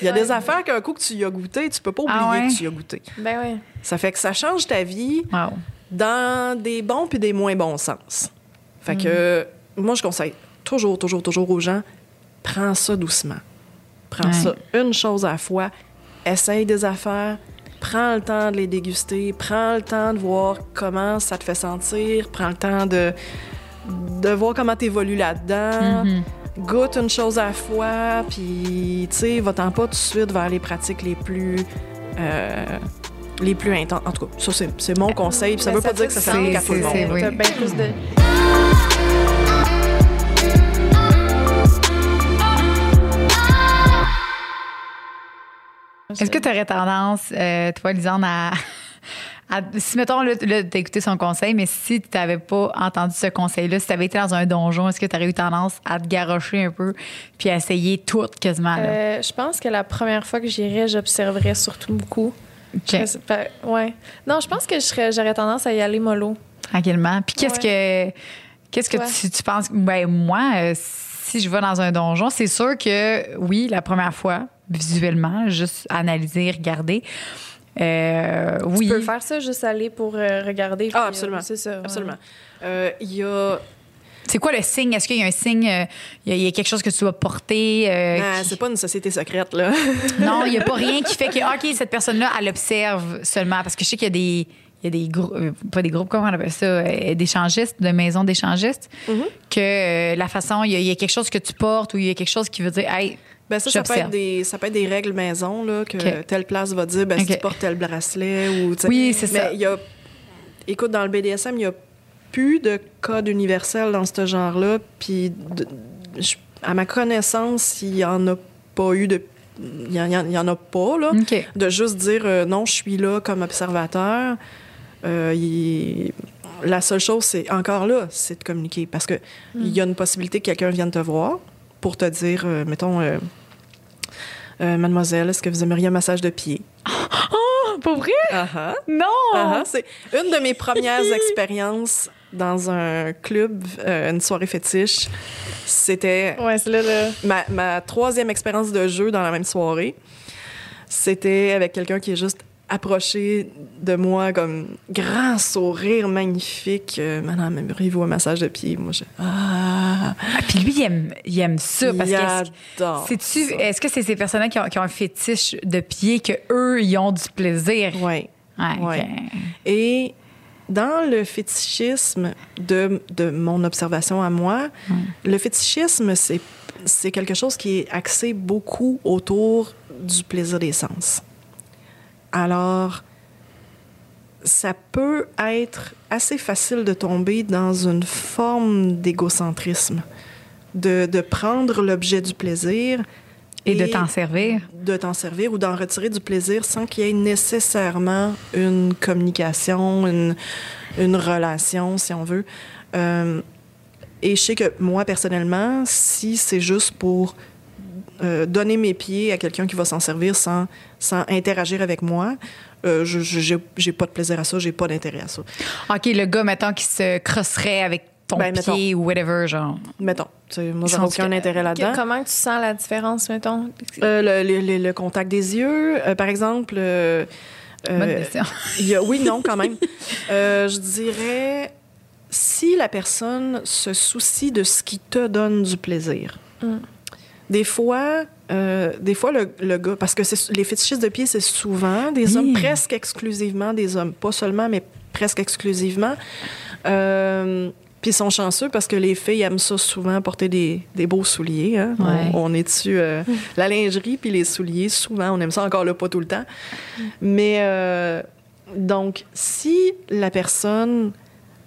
il y a des affaires qu'un coup que tu y as goûté, tu peux pas oublier Ah ouais? que tu y as goûté. Ben oui. Ça fait que ça change ta vie wow. Dans des bons puis des moins bons sens. Fait que moi, je conseille toujours, toujours, toujours aux gens, prends ça doucement. Prends Ouais. ça une chose à la fois. Essaye des affaires. Prends le temps de les déguster. Prends le temps de voir comment ça te fait sentir. Prends le temps de, de voir comment tu évolues là-dedans. Mhm. Goûte une chose à la fois. Puis, tu sais, va-t'en pas tout de suite vers les pratiques les plus... euh, les plus intenses. En tout cas, ça, c'est, mon conseil. Ça Ben, veut pas dire que ça s'applique à tout le monde. oui. Bien plus de. Est-ce que tu aurais tendance, euh, toi, Lisanne, à, à- Si, mettons, là, là, t'as écouté son conseil, mais si tu n'avais pas entendu ce conseil-là, si tu avais été dans un donjon, est-ce que tu aurais eu tendance à te garrocher un peu puis à essayer tout quasiment? Là? Euh, je pense que la première fois que j'irais, j'observerais surtout beaucoup. Je ouais. Non, je pense que je serais- j'aurais tendance à y aller mollo. Tranquillement. Puis qu'est-ce que, qu'est-ce que tu, tu penses? Ben, moi, euh, si je vais dans un donjon, c'est sûr que oui, la première fois, visuellement, juste analyser, regarder. Euh, oui. Tu peux faire ça, juste aller pour euh, regarder. Ah, absolument. euh, c'est ça. ouais. Absolument. Euh, Il y a. C'est quoi le signe? Est-ce qu'il y a un signe, euh, il y a- il y, a quelque chose que tu dois porter? euh, Ah, qui- c'est pas une société secrète, là. Non, il n'y a pas rien qui fait que, ah, OK, cette personne-là, elle observe seulement. Parce que je sais qu'il y a des. Il y a des groupes, euh, pas des groupes, comment on appelle ça, d'échangistes, de maisons d'échangistes, Mhm. que euh, la façon, il y, a, il y a quelque chose que tu portes ou il y a quelque chose qui veut dire, hey, Ben ça, ça peut, être des, ça peut être des règles maison, là, que telle place va dire, ben, si OK. tu portes tel bracelet ou... Oui, c'est ça. Mais il y a... Écoute, dans le BDSM, il y a plus de code universel dans ce genre-là, puis à ma connaissance, il y en a pas eu de... Il y en, a pas, là. OK. De juste dire, euh, non, je suis là comme observateur. Euh, il- La seule chose, c'est encore là, c'est de communiquer. Parce que il y a une possibilité que quelqu'un vienne te voir pour te dire, euh, mettons, Mademoiselle, est-ce que vous aimeriez un massage de pied? Pour vrai? Ah ah. Non! Ah. C'est une de mes premières expériences dans un club, euh, une soirée fétiche. C'était Ouais, c'est là, là. ma, ma troisième expérience de jeu dans la même soirée. C'était avec quelqu'un qui est juste approché de moi comme grand sourire magnifique. Euh, Madame, aimeriez-vous un massage de pied? Moi, je... Ah! Ah, puis lui, il aime, il aime ça. Parce Il que adore est-ce que c'est ces personnes-là qui ont, qui ont un fétiche de pied que eux ils ont du plaisir? Ouais. Ouais. Ouais. Et dans le fétichisme de, de mon observation à moi, le fétichisme, c'est, c'est quelque chose qui est axé beaucoup autour du plaisir des sens. Alors, ça peut être assez facile de tomber dans une forme d'égocentrisme, de, de prendre l'objet du plaisir Et de t'en servir? de t'en servir ou d'en retirer du plaisir sans qu'il y ait nécessairement une communication, une, une relation, si on veut. Euh, et je sais que moi, personnellement, si c'est juste pour euh, donner mes pieds à quelqu'un qui va s'en servir sans, sans interagir avec moi, euh, je j'ai pas de plaisir à ça, j'ai pas d'intérêt à ça. OK, le gars, mettons, qui se crosserait avec ton Ben, pied ou whatever, genre. Mettons, tu sais, moi, sont- aucun intérêt là-dedans. Comment tu sens la différence, mettons? Euh, le, le- le- le contact des yeux, euh, par exemple. euh, Bonne euh, question. Il y a- oui, non, quand même. Euh, je dirais, si la personne se soucie de ce qui te donne du plaisir, Mm. des fois, euh, des fois le, le gars, parce que c'est- les fétichistes de pied, c'est souvent des Oui. hommes, presque exclusivement des hommes, pas seulement, mais presque exclusivement. Euh, puis ils sont chanceux parce que les filles aiment ça souvent porter des, des beaux souliers. hein. Ouais. On, on est dessus euh, la lingerie puis les souliers. Souvent, on aime ça encore là, pas tout le temps. Mais euh, donc, si la personne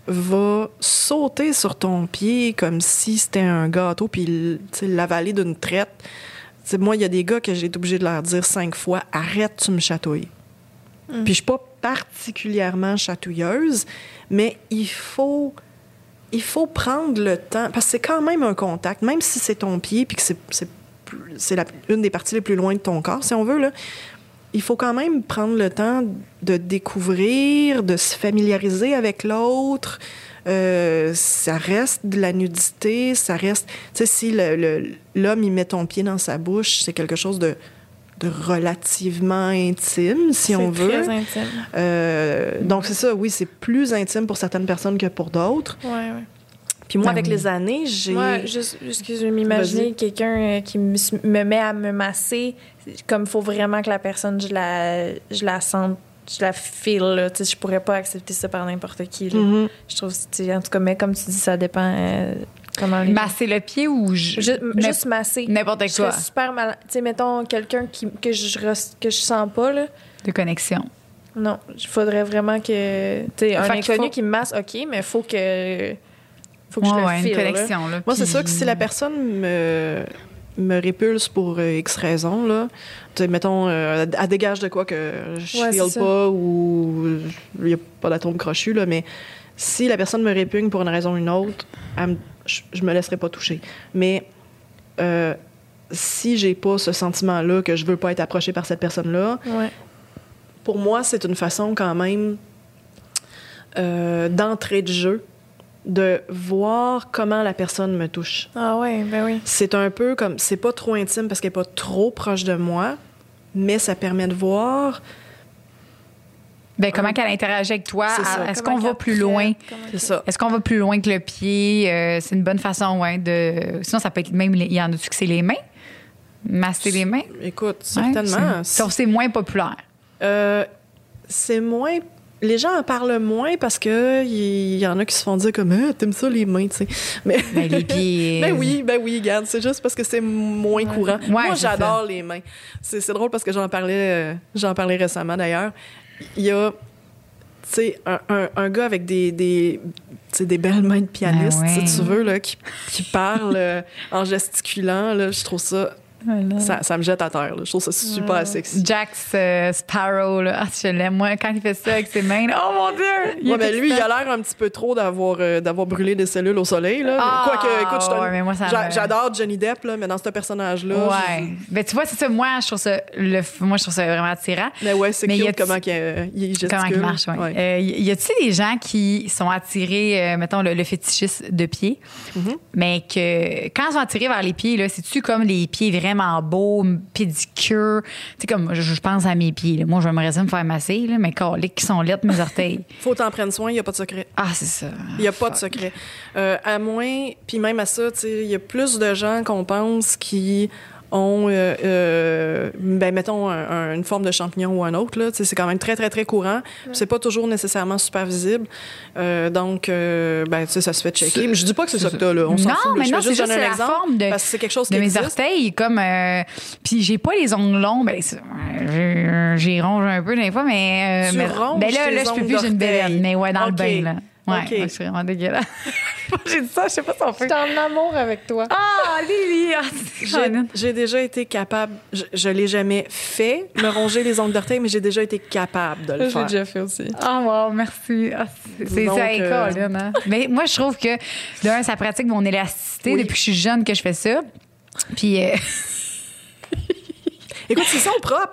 va sauter sur ton pied comme si c'était un gâteau puis l'avaler d'une traite, moi, il y a des gars que j'ai été obligée de leur dire cinq fois arrête, tu me chatouilles. Puis je suis pas particulièrement chatouilleuse, mais il faut il faut prendre le temps parce que c'est quand même un contact, même si c'est ton pied puis que c'est une des parties les plus loin de ton corps, si on veut là. Il faut quand même prendre le temps de découvrir, de se familiariser avec l'autre. Euh, ça reste de la nudité, ça reste. Tu sais, si l'homme il met ton pied dans sa bouche, c'est quelque chose de, de relativement intime, si on C'est veut. très intime. Euh, donc, c'est ça, oui, c'est plus intime pour certaines personnes que pour d'autres. Ouais, ouais. Puis moi, Ah avec oui. les années, j'ai. Moi, juste, juste que je vais m'imaginer quelqu'un euh, qui me, me met à me masser, comme il faut vraiment que la personne, je la, je la sente, je la file. Là. Tu sais, Je pourrais pas accepter ça par n'importe qui. là. Mhm. Je trouve, tu sais, en tout cas, mais comme tu dis, ça dépend euh, comment les Masser le pied ou juste masser. n'importe Je quoi serais super mal. Tu sais, mettons quelqu'un qui, que, je, que je sens pas, là. de connexion. Non, il faudrait vraiment que. Tu sais, un Fait inconnu faut- qui me masse, OK, mais il faut que. faut que Ouais, je le ouais, file. une connexion. Là, Moi, c'est sûr que si la personne me, me répulse pour euh, X raisons, là, tu sais, mettons, euh, elle dégage de quoi que je Ouais, file c'est ça. pas ou il n'y a pas d'atome crochu, là, mais si la personne me répugne pour une raison ou une autre, elle me- je, je me laisserai pas toucher. Mais euh, si j'ai pas ce sentiment-là que je veux pas être approchée par cette personne-là, Ouais. pour moi, c'est une façon quand même euh, d'entrée de jeu de voir comment la personne me touche. Ah ouais, ben oui. C'est un peu comme, c'est pas trop intime parce qu'elle est pas trop proche de moi, mais ça permet de voir, Ben, comment qu'elle interagit avec toi? Ça. Est-ce qu'on va plus loin? c'est ça. Est-ce qu'on va plus loin que le pied? Euh, c'est une bonne façon, ouais, de. Sinon, ça peut être même. les- Il y en a-tu que c'est les mains? Masser les mains? Écoute, Ouais, certainement. Sauf que c'est moins populaire. Euh, c'est moins. Les gens en parlent moins parce que il y, en a qui se font dire comme ah, t'aimes ça les mains, tu sais. Mais Ben, les pieds. ben oui, ben oui, regarde, c'est juste parce que c'est moins courant. Ouais, Moi, j'adore les mains. C'est c'est drôle parce que j'en parlais, euh, j'en parlais récemment d'ailleurs. Il y a, un, un- un gars avec des, des, des belles mains de pianiste, Ben ouais. si tu veux, là, qui, qui parle euh, en gesticulant, là, je trouve ça, ça, ça me jette à terre. là. Je trouve ça super sexy. Jack euh, Sparrow, là. Ah, je l'aime. Moi, quand il fait ça avec ses mains, là, oh mon Dieu! Il Ouais, mais lui, il a l'air un petit peu trop d'avoir euh, d'avoir brûlé des cellules au soleil. Là. Ah, Quoique, écoute, je ouais, me- j'adore Johnny Depp, là, mais dans ce personnage-là. Ouais. Ben, tu vois, c'est ça. Moi, je trouve ça, le, moi, je trouve ça vraiment attirant. je- Mais ouais, c'est cute a-t- comment qu'il euh, il gesticule. Comment il marche, oui. Ouais. y a-t-il des gens qui sont attirés, euh, mettons, le, le fétichisme de pieds, Mm-hmm. mais que quand ils sont attirés vers les pieds, c'est-tu comme les pieds vraiment beaux, pédicure? Tu sais, comme, je, je pense à mes pieds, là. Moi, j'aimerais ça me faire masser, là, mais les qui sont lettres, mes orteils. Faut t'en prendre soin, il n'y a pas de secret. Ah, c'est ça. Il n'y a pas de secret. Euh, à moins, puis même à ça, tu sais, il y a plus de gens qu'on pense qui ont, euh, euh, ben, mettons, un- un- une forme de champignon ou un autre. Là, Tu sais, c'est quand même très, très, très courant. C'est pas toujours nécessairement super visible. Euh, donc, euh, ben, tu sais, ça se fait checker. Mais je dis pas que c'est ça que t'as, là. On s'en fout. là. mais Je non, c'est juste juste donner un la exemple forme de- parce que c'est quelque chose de qui mes existe. orteils, comme. euh, puis j'ai pas les ongles longs. Ben, c'est- j'ai- j'y ronge un peu des fois, mais. euh, Tu mais, ronges ben là, là, je peux plus, j'ai une bédaine. Mais ouais, dans le bain, là. Ouais, Ok. ouais, c'est vraiment dégueulasse. j'ai dit ça, je sais pas si on Je suis en amour avec toi. Ah, Lily! ah, c'est J'ai-. J'ai déjà été capable, je, je l'ai jamais fait, me ronger les ongles d'orteil, mais j'ai déjà été capable de le faire. fait aussi. Ah, wow, merci. Ah, c'est ça euh, hein. Mais moi, je trouve que, d'un, ça pratique mon élasticité Oui. depuis que je suis jeune que je fais ça. Puis, euh, Écoute, c'est son propre.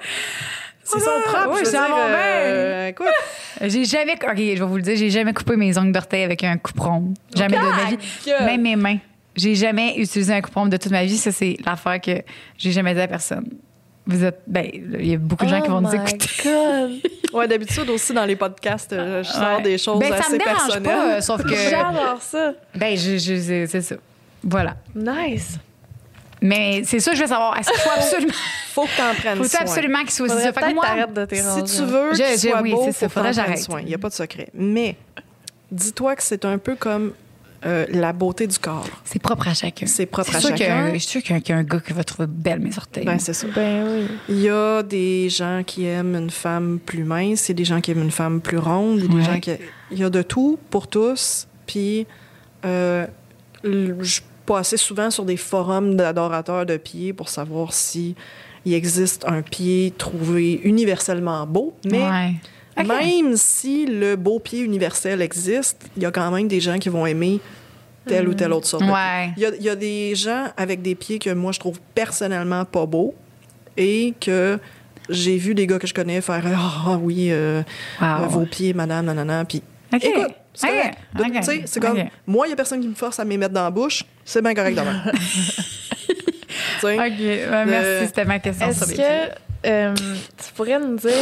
C'est son propre. Oui, je veux c'est à dire, mon euh, écoute, J'ai jamais. OK, je vais vous le dire, j'ai jamais coupé mes ongles d'orteil avec un couperon. Jamais de ma vie. Même mes mains. J'ai jamais utilisé un couperon de toute ma vie. Ça, c'est l'affaire que j'ai jamais dit à personne. Vous êtes. Ben, il y a beaucoup de gens qui vont nous écouter. ouais, d'habitude aussi dans les podcasts, euh, je sors Ouais. des choses Ben, ça assez me personnelles. pas, euh, sauf que. J'adore ça. Ben, je, c'est ça. Voilà. Nice. Mais c'est ça, je veux savoir. Est-ce qu'il faut absolument. Faut que t'en prennes faut soin. absolument qu'il soit ça? Fait que moi, de tes Si tu veux Je- qu'il je- soit oui, beau, c'est faut faudrait j'arrête. soin. Il n'y a pas de secret. Mais dis-toi que c'est un peu comme euh, la beauté du corps. c'est propre à chacun. C'est propre C'est à chacun. Je suis sûre qu'il y a- un gars qui va trouver belle mes orteils. Ben, c'est ça. Ben oui. Il y a des gens qui aiment une femme plus mince, il y a des gens qui aiment une femme plus ronde, il y a des Ouais. gens qui... Il y a de tout pour tous. Puis, euh, je passais souvent sur des forums d'adorateurs de pieds pour savoir si il existe un pied trouvé universellement beau. Mais Ouais. Même si le beau pied universel existe, il y a quand même des gens qui vont aimer telle ou telle autre sorte Ouais. Il y, a, il y a des gens avec des pieds que moi, je trouve personnellement pas beaux et que j'ai vu des gars que je connais faire « Ah oui, euh, Wow. euh, vos pieds, madame, nanana. » Puis OK. écoute, c'est Ok. correct. De- Ok. tu sais, c'est comme, moi, il y a personne qui me force à me mettre dans la bouche. C'est bien correct demain. OK. Merci, c'était ma question sur Est-ce les que euh, tu pourrais nous dire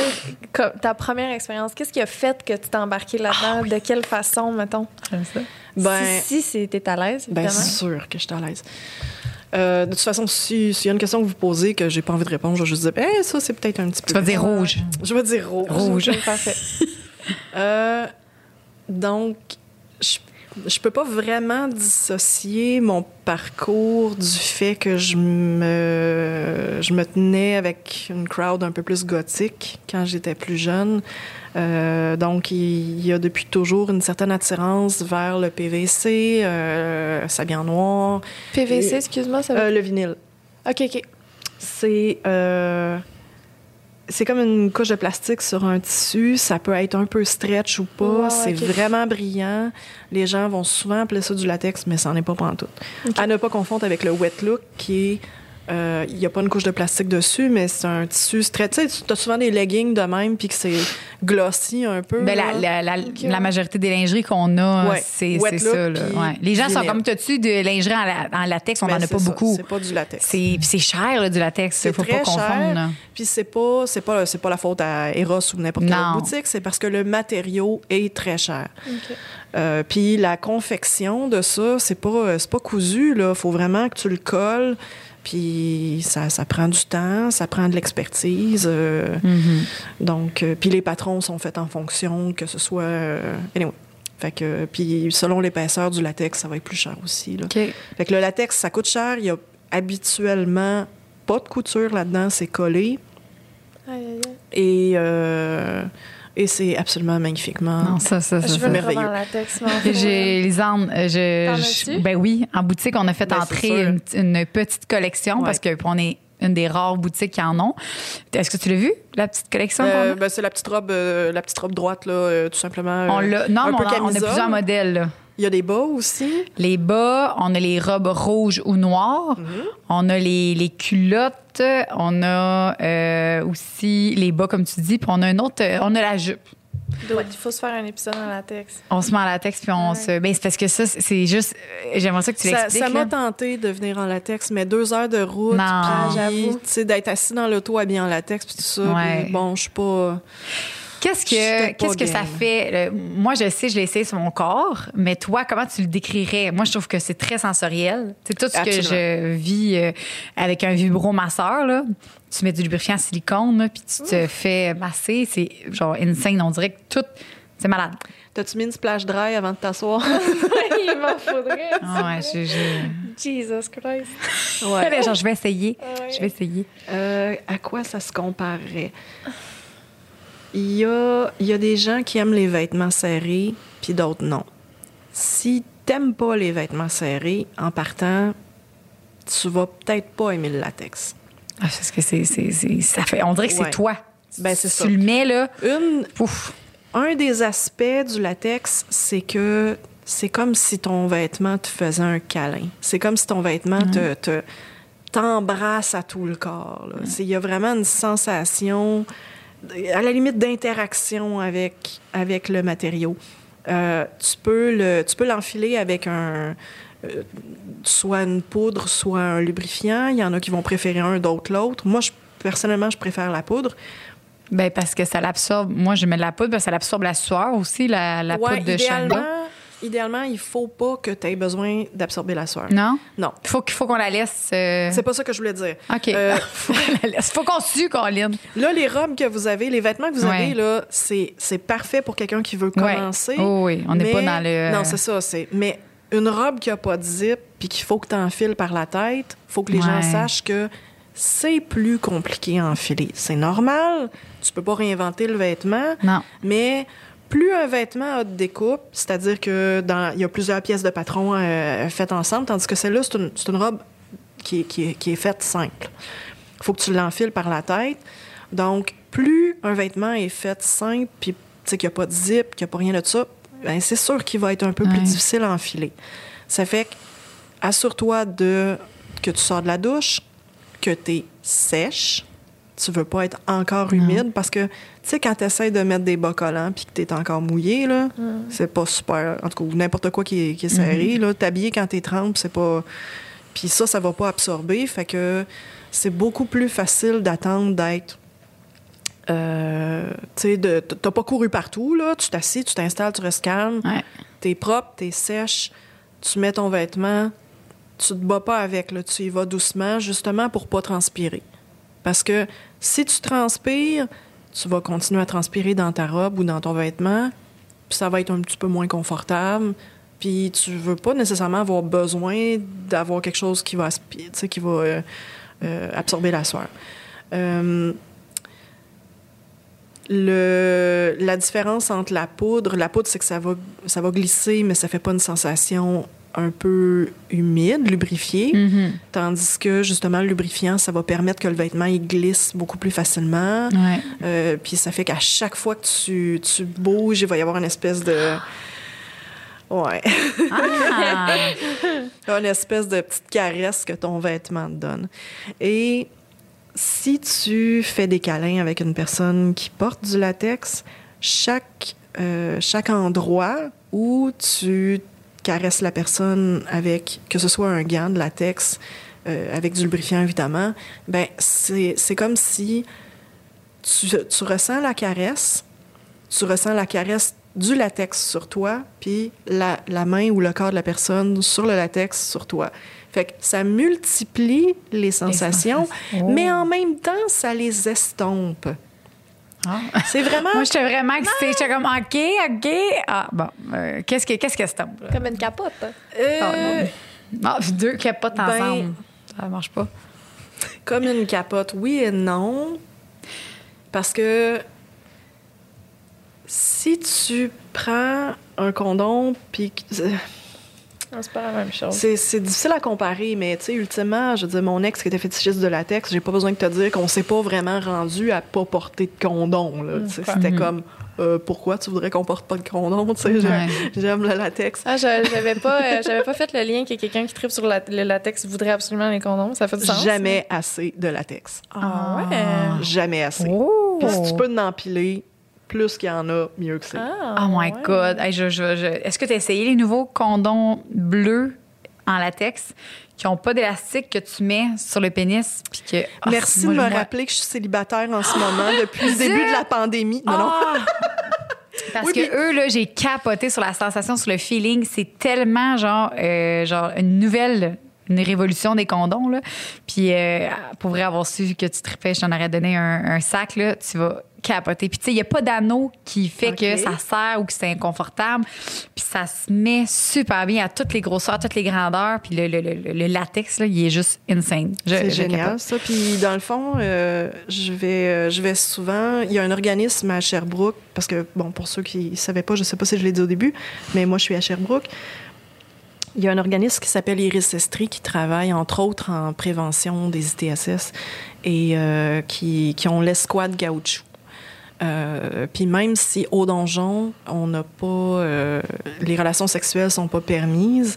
comme, ta première expérience, qu'est-ce qui a fait que tu t'es embarqué là-dedans? De quelle façon, mettons? J'aime ça. ben, si si c'était à l'aise, Ben, évidemment. c'est sûr que je suis à l'aise. Euh, de toute façon, si- s'il y a une question que vous posez que j'ai pas envie de répondre, je vais juste dire, ben, ça, c'est peut-être un petit peu. Tu vas dire rouge. Je vais dire rouge. Rouge. Parfait. Euh, donc, je, je peux pas vraiment dissocier mon parcours du fait que je me, je me tenais avec une crowd un peu plus gothique quand j'étais plus jeune. Euh, donc, il y a depuis toujours une certaine attirance vers le PVC, euh, en noir, PVC, excuse-moi, ça veut euh, le vinyle. OK, OK. C'est euh, c'est comme une couche de plastique sur un tissu. Ça peut être un peu stretch ou pas. C'est vraiment brillant. Les gens vont souvent appeler ça du latex, mais ça n'en est pas pantoute. Ok. À ne pas confondre avec le wet look, qui est Euh, Il n'y a pas une couche de plastique dessus, mais c'est un tissu. très- Tu sais, tu as souvent des leggings de même, puis que c'est glossy un peu. Ben, là. la, la, la, la majorité des lingeries qu'on a, Ouais. c'est ça. là. puis Ouais. Les gens sont comme, t'as-tu de lingerie en, la- en latex? On n'en a pas ça, beaucoup. C'est pas du latex. C'est puis c'est cher, là, du latex. C'est faut très pas confondre. Puis c'est pas c'est pas c'est pas la faute à Eros ou n'importe quelle autre boutique, c'est parce que le matériau est très cher. Euh, puis la confection de ça, c'est pas c'est pas cousu là, faut vraiment que tu le colles. Puis ça, ça prend du temps, ça prend de l'expertise. euh, Mm-hmm. Donc, euh, puis les patrons sont faits en fonction que ce soit. euh, anyway. Fait que, puis selon l'épaisseur du latex, ça va être plus cher aussi. Là. OK. Fait que le latex, ça coûte cher. Il y a habituellement pas de couture là-dedans, c'est collé. Aïe, aïe, aïe. Et, euh, et c'est absolument magnifiquement. Non, ça, ça, ça. Je ça. veux le merveilleux. J'ai, Lisande, euh, je, ben oui, en boutique, on a fait Ben, entrer une, une petite collection Ouais. parce que on est une des rares boutiques qui en ont. Est-ce que tu l'as vu, la petite collection Euh, ben, c'est la petite robe, euh, la petite robe droite là, euh, tout simplement. On euh, l'a, non, un mais peu on, a, on a plusieurs modèles. là. Il y a des bas aussi? Les bas, on a les robes rouges ou noires. Mm-hmm. On a les, les culottes. On a euh, aussi les bas, comme tu dis. Puis on a un autre, euh, on a la jupe. Il faut se faire un épisode en latex. On se met en latex puis on Ouais. se. Ben, c'est parce que ça, c'est juste. euh, J'aimerais ça que tu l'expliques. ça m'a là. tenté de venir en latex, mais deux heures de route, Non. puis, Ah, j'avoue. tu sais, d'être assis dans l'auto habillé en latex, puis tout ça. Ouais. puis bon, je suis pas. Qu'est-ce que, qu'est-ce que ça fait? moi, je sais, je l'ai essayé sur mon corps, mais toi, comment tu le décrirais? Moi, je trouve que c'est très sensoriel. C'est tout ce que je vis euh, avec un vibromasseur, là. Tu mets du lubrifiant en silicone, là, puis tu te fais masser. C'est genre insane. On dirait que tout. C'est malade. T'as-tu mis une splash dry avant de t'asseoir? Il m'en faudrait. Ah ouais, je, je... Jesus Christ. Là, genre, je vais essayer. Ouais. Je vais essayer. Euh, à quoi ça se comparerait? Il y a, y a des gens qui aiment les vêtements serrés, puis d'autres non. Si t'aimes pas les vêtements serrés, en partant, tu vas peut-être pas aimer le latex. Ah, parce que c'est, ça fait. On dirait que c'est toi. Ben, c'est tu ça. le mets, là. Une, Pouf. un des aspects du latex, c'est que c'est comme si ton vêtement te faisait un câlin. C'est comme si ton vêtement te, te- t'embrasse à tout le corps. Il y a vraiment une sensation, à la limite, d'interaction avec, avec le matériau. Euh, tu peux le, tu peux l'enfiler avec un euh, soit une poudre, soit un lubrifiant. Il y en a qui vont préférer un, d'autres l'autre. Moi, je, personnellement, je préfère la poudre. Ben, parce que ça l'absorbe. Moi, je mets de la poudre, parce que ça l'absorbe la sueur aussi, la, la Ouais, poudre de idéalement, Shanda. Idéalement, il faut pas que tu aies besoin d'absorber la sueur. Non? Non. Il faut, qu'on la laisse. euh, C'est pas ça que je voulais dire. OK. Euh, faut qu'on la laisse. Faut qu'on sue, Colin. Là, les robes que vous avez, les vêtements que vous Ouais. avez, là, c'est, c'est parfait pour quelqu'un qui veut Ouais. commencer. Oh oui, on n'est pas dans le- Non, c'est ça. C'est... Mais une robe qui a pas de zip puis qu'il faut que tu enfiles par la tête, faut que les gens sachent que c'est plus compliqué à enfiler. C'est normal. Tu peux pas réinventer le vêtement. Non. Mais plus un vêtement a de découpe, c'est-à-dire que dans il y a plusieurs pièces de patron euh, faites ensemble, tandis que celle-là, c'est une, c'est une robe qui est, qui qui est faite simple. Il faut que tu l'enfiles par la tête. Donc, plus un vêtement est fait simple, puis tu sais qu'il n'y a pas de zip, qu'il n'y a pas rien de ça, ben, c'est sûr qu'il va être un peu plus difficile à enfiler. Ça fait que assure-toi de que tu sors de la douche, que tu es sèche. Tu veux pas être encore humide parce que, tu sais, quand tu essaies de mettre des bas collants puis que tu es encore mouillé, là, c'est pas super. En tout cas, n'importe quoi qui est, qui est serré, là, t'habiller quand tu es trempe, c'est pas. Puis ça, ça va pas absorber. Fait que c'est beaucoup plus facile d'attendre d'être. Euh, tu sais, de- t'as pas couru partout, là. Tu t'assis, tu t'installes, tu restes calme. Ouais. T'es propre, t'es sèche, tu mets ton vêtement, tu te bats pas avec, là, tu y vas doucement, justement pour pas transpirer. Parce que si tu transpires, tu vas continuer à transpirer dans ta robe ou dans ton vêtement, puis ça va être un petit peu moins confortable. Puis tu veux pas nécessairement avoir besoin d'avoir quelque chose qui va, qui va euh, euh, absorber la sueur. Euh, le, la différence entre la poudre, la poudre, c'est que ça va, ça va glisser, mais ça fait pas une sensation un peu humide, lubrifiée. Mhm. Tandis que, justement, le lubrifiant, ça va permettre que le vêtement, il glisse beaucoup plus facilement. Ouais. Euh, puis ça fait qu'à chaque fois que tu, tu bouges, il va y avoir une espèce de... Ouais. Ah! Une espèce de petite caresse que ton vêtement te donne. Et si tu fais des câlins avec une personne qui porte du latex, chaque, euh, chaque endroit où tu caresses la personne avec, que ce soit un gant de latex, euh, avec du lubrifiant évidemment, ben c'est comme si tu, tu ressens la caresse, tu ressens la caresse du latex sur toi, puis la, la main ou le corps de la personne sur le latex sur toi. Fait que ça multiplie les sensations, sensations. mais en même temps, ça les estompe. Ah. C'est vraiment... Moi, j'étais vraiment excitée. J'étais comme, OK, OK. Ah, bon. euh, qu'est-ce que qu'est-ce que c'est? tombe? Comme une capote. Euh, Ah, deux capotes Ben- ensemble. Ça marche pas. Comme une capote, oui et non. Parce que si tu prends un condom, puis Non, c'est pas la même chose. c'est difficile à comparer, mais tu sais, ultimement, je veux dire, mon ex qui était fétichiste de latex, j'ai pas besoin de te dire qu'on s'est pas vraiment rendu à pas porter de condom. là. C'était Mhm. comme, euh, pourquoi tu voudrais qu'on porte pas de condom? Tu sais, j'ai- Ouais. j'aime le latex. Ah, je- j'avais pas, euh, j'avais pas fait le lien que quelqu'un qui tripe sur la- le latex voudrait absolument les condoms. Ça fait du sens. Jamais assez de latex. Ah ouais. Jamais assez. Oh! Puis si tu peux en empiler, plus qu'il y en a, mieux que c'est. Ah, Oh my ouais. God. Hey, je- je- je- Est-ce que tu as essayé les nouveaux condoms bleus en latex qui n'ont pas d'élastique que tu mets sur le pénis? Puis que, Ah, Merci moi, de me moi- rappeler que je suis célibataire en ce moment depuis le début de la pandémie. Non, non. Ah! Parce Oui, que puis- eux, là, j'ai capoté sur la sensation, sur le feeling. C'est tellement genre, euh, genre une nouvelle, une révolution des condoms. Là. Puis euh, pour vrai avoir su que tu tripais, je t'en aurais donné un, un sac, là, tu vas capoter. Puis tu sais, il n'y a pas d'anneau qui fait que ça serre ou que c'est inconfortable. Puis ça se met super bien à toutes les grosseurs, toutes les grandeurs. Puis le, le- le- le latex, là, il est juste insane. C'est génial, ça. Puis dans le fond, euh, je vais, euh, je vais souvent. Il y a un organisme à Sherbrooke, parce que, bon, pour ceux qui ne savaient pas, je ne sais pas si je l'ai dit au début, mais moi, je suis à Sherbrooke. Il y a un organisme qui s'appelle Iris Estrie qui travaille, entre autres, en prévention des ITSS et euh, qui, qui ont l'escouade gaucho. Euh, puis même si au donjon, on n'a pas. euh, les relations sexuelles sont pas permises,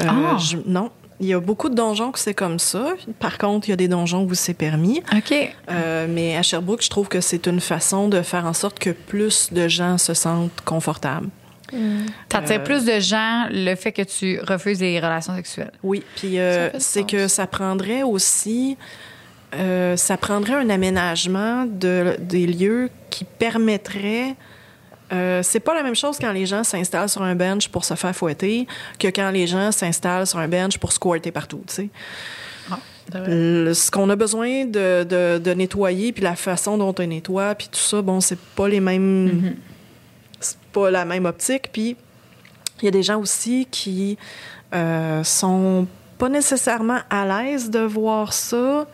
euh, Ah! je- non. Il y a beaucoup de donjons que c'est comme ça. Par contre, il y a des donjons où c'est permis. OK. Euh, mais à Sherbrooke, je trouve que c'est une façon de faire en sorte que plus de gens se sentent confortables. T'attires Euh, plus de gens le fait que tu refuses les relations sexuelles. Oui, puis euh, c'est que ça prendrait aussi, euh, ça prendrait un aménagement de, des lieux qui permettrait. Euh, c'est pas la même chose quand les gens s'installent sur un bench pour se faire fouetter que quand les gens s'installent sur un bench pour squirter partout, tu sais. Le- ce qu'on a besoin de, de- de nettoyer, puis la façon dont on nettoie, puis tout ça, bon, c'est pas les mêmes... C'est pas la même optique. Puis il y a des gens aussi qui euh, sont pas nécessairement à l'aise de voir ça.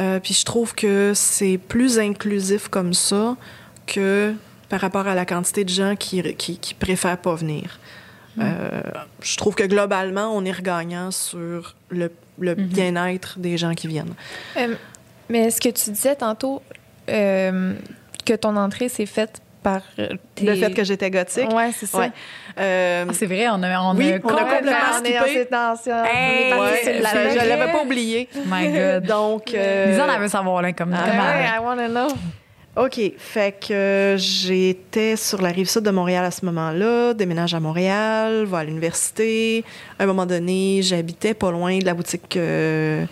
Euh, puis je trouve que c'est plus inclusif comme ça que par rapport à la quantité de gens qui, qui, qui préfèrent pas venir. Euh, je trouve que globalement, on est regagnant sur le, le bien-être des gens qui viennent. Euh, mais ce que tu disais tantôt, euh, que ton entrée s'est faite par euh, tes... Le fait que j'étais gothique. Ouais, c'est ça. Ouais. Euh, Ah, c'est vrai, on a, on Oui, a on a complètement on est, je, l'avais pas oublié. My God. Donc, euh, Lisa, on avait savoir, là, comme Ah, Ouais, I wanna know. OK. Fait que euh, j'étais sur la rive sud de Montréal à ce moment-là, déménage à Montréal, va à l'université. À un moment donné, j'habitais pas loin de la boutique euh,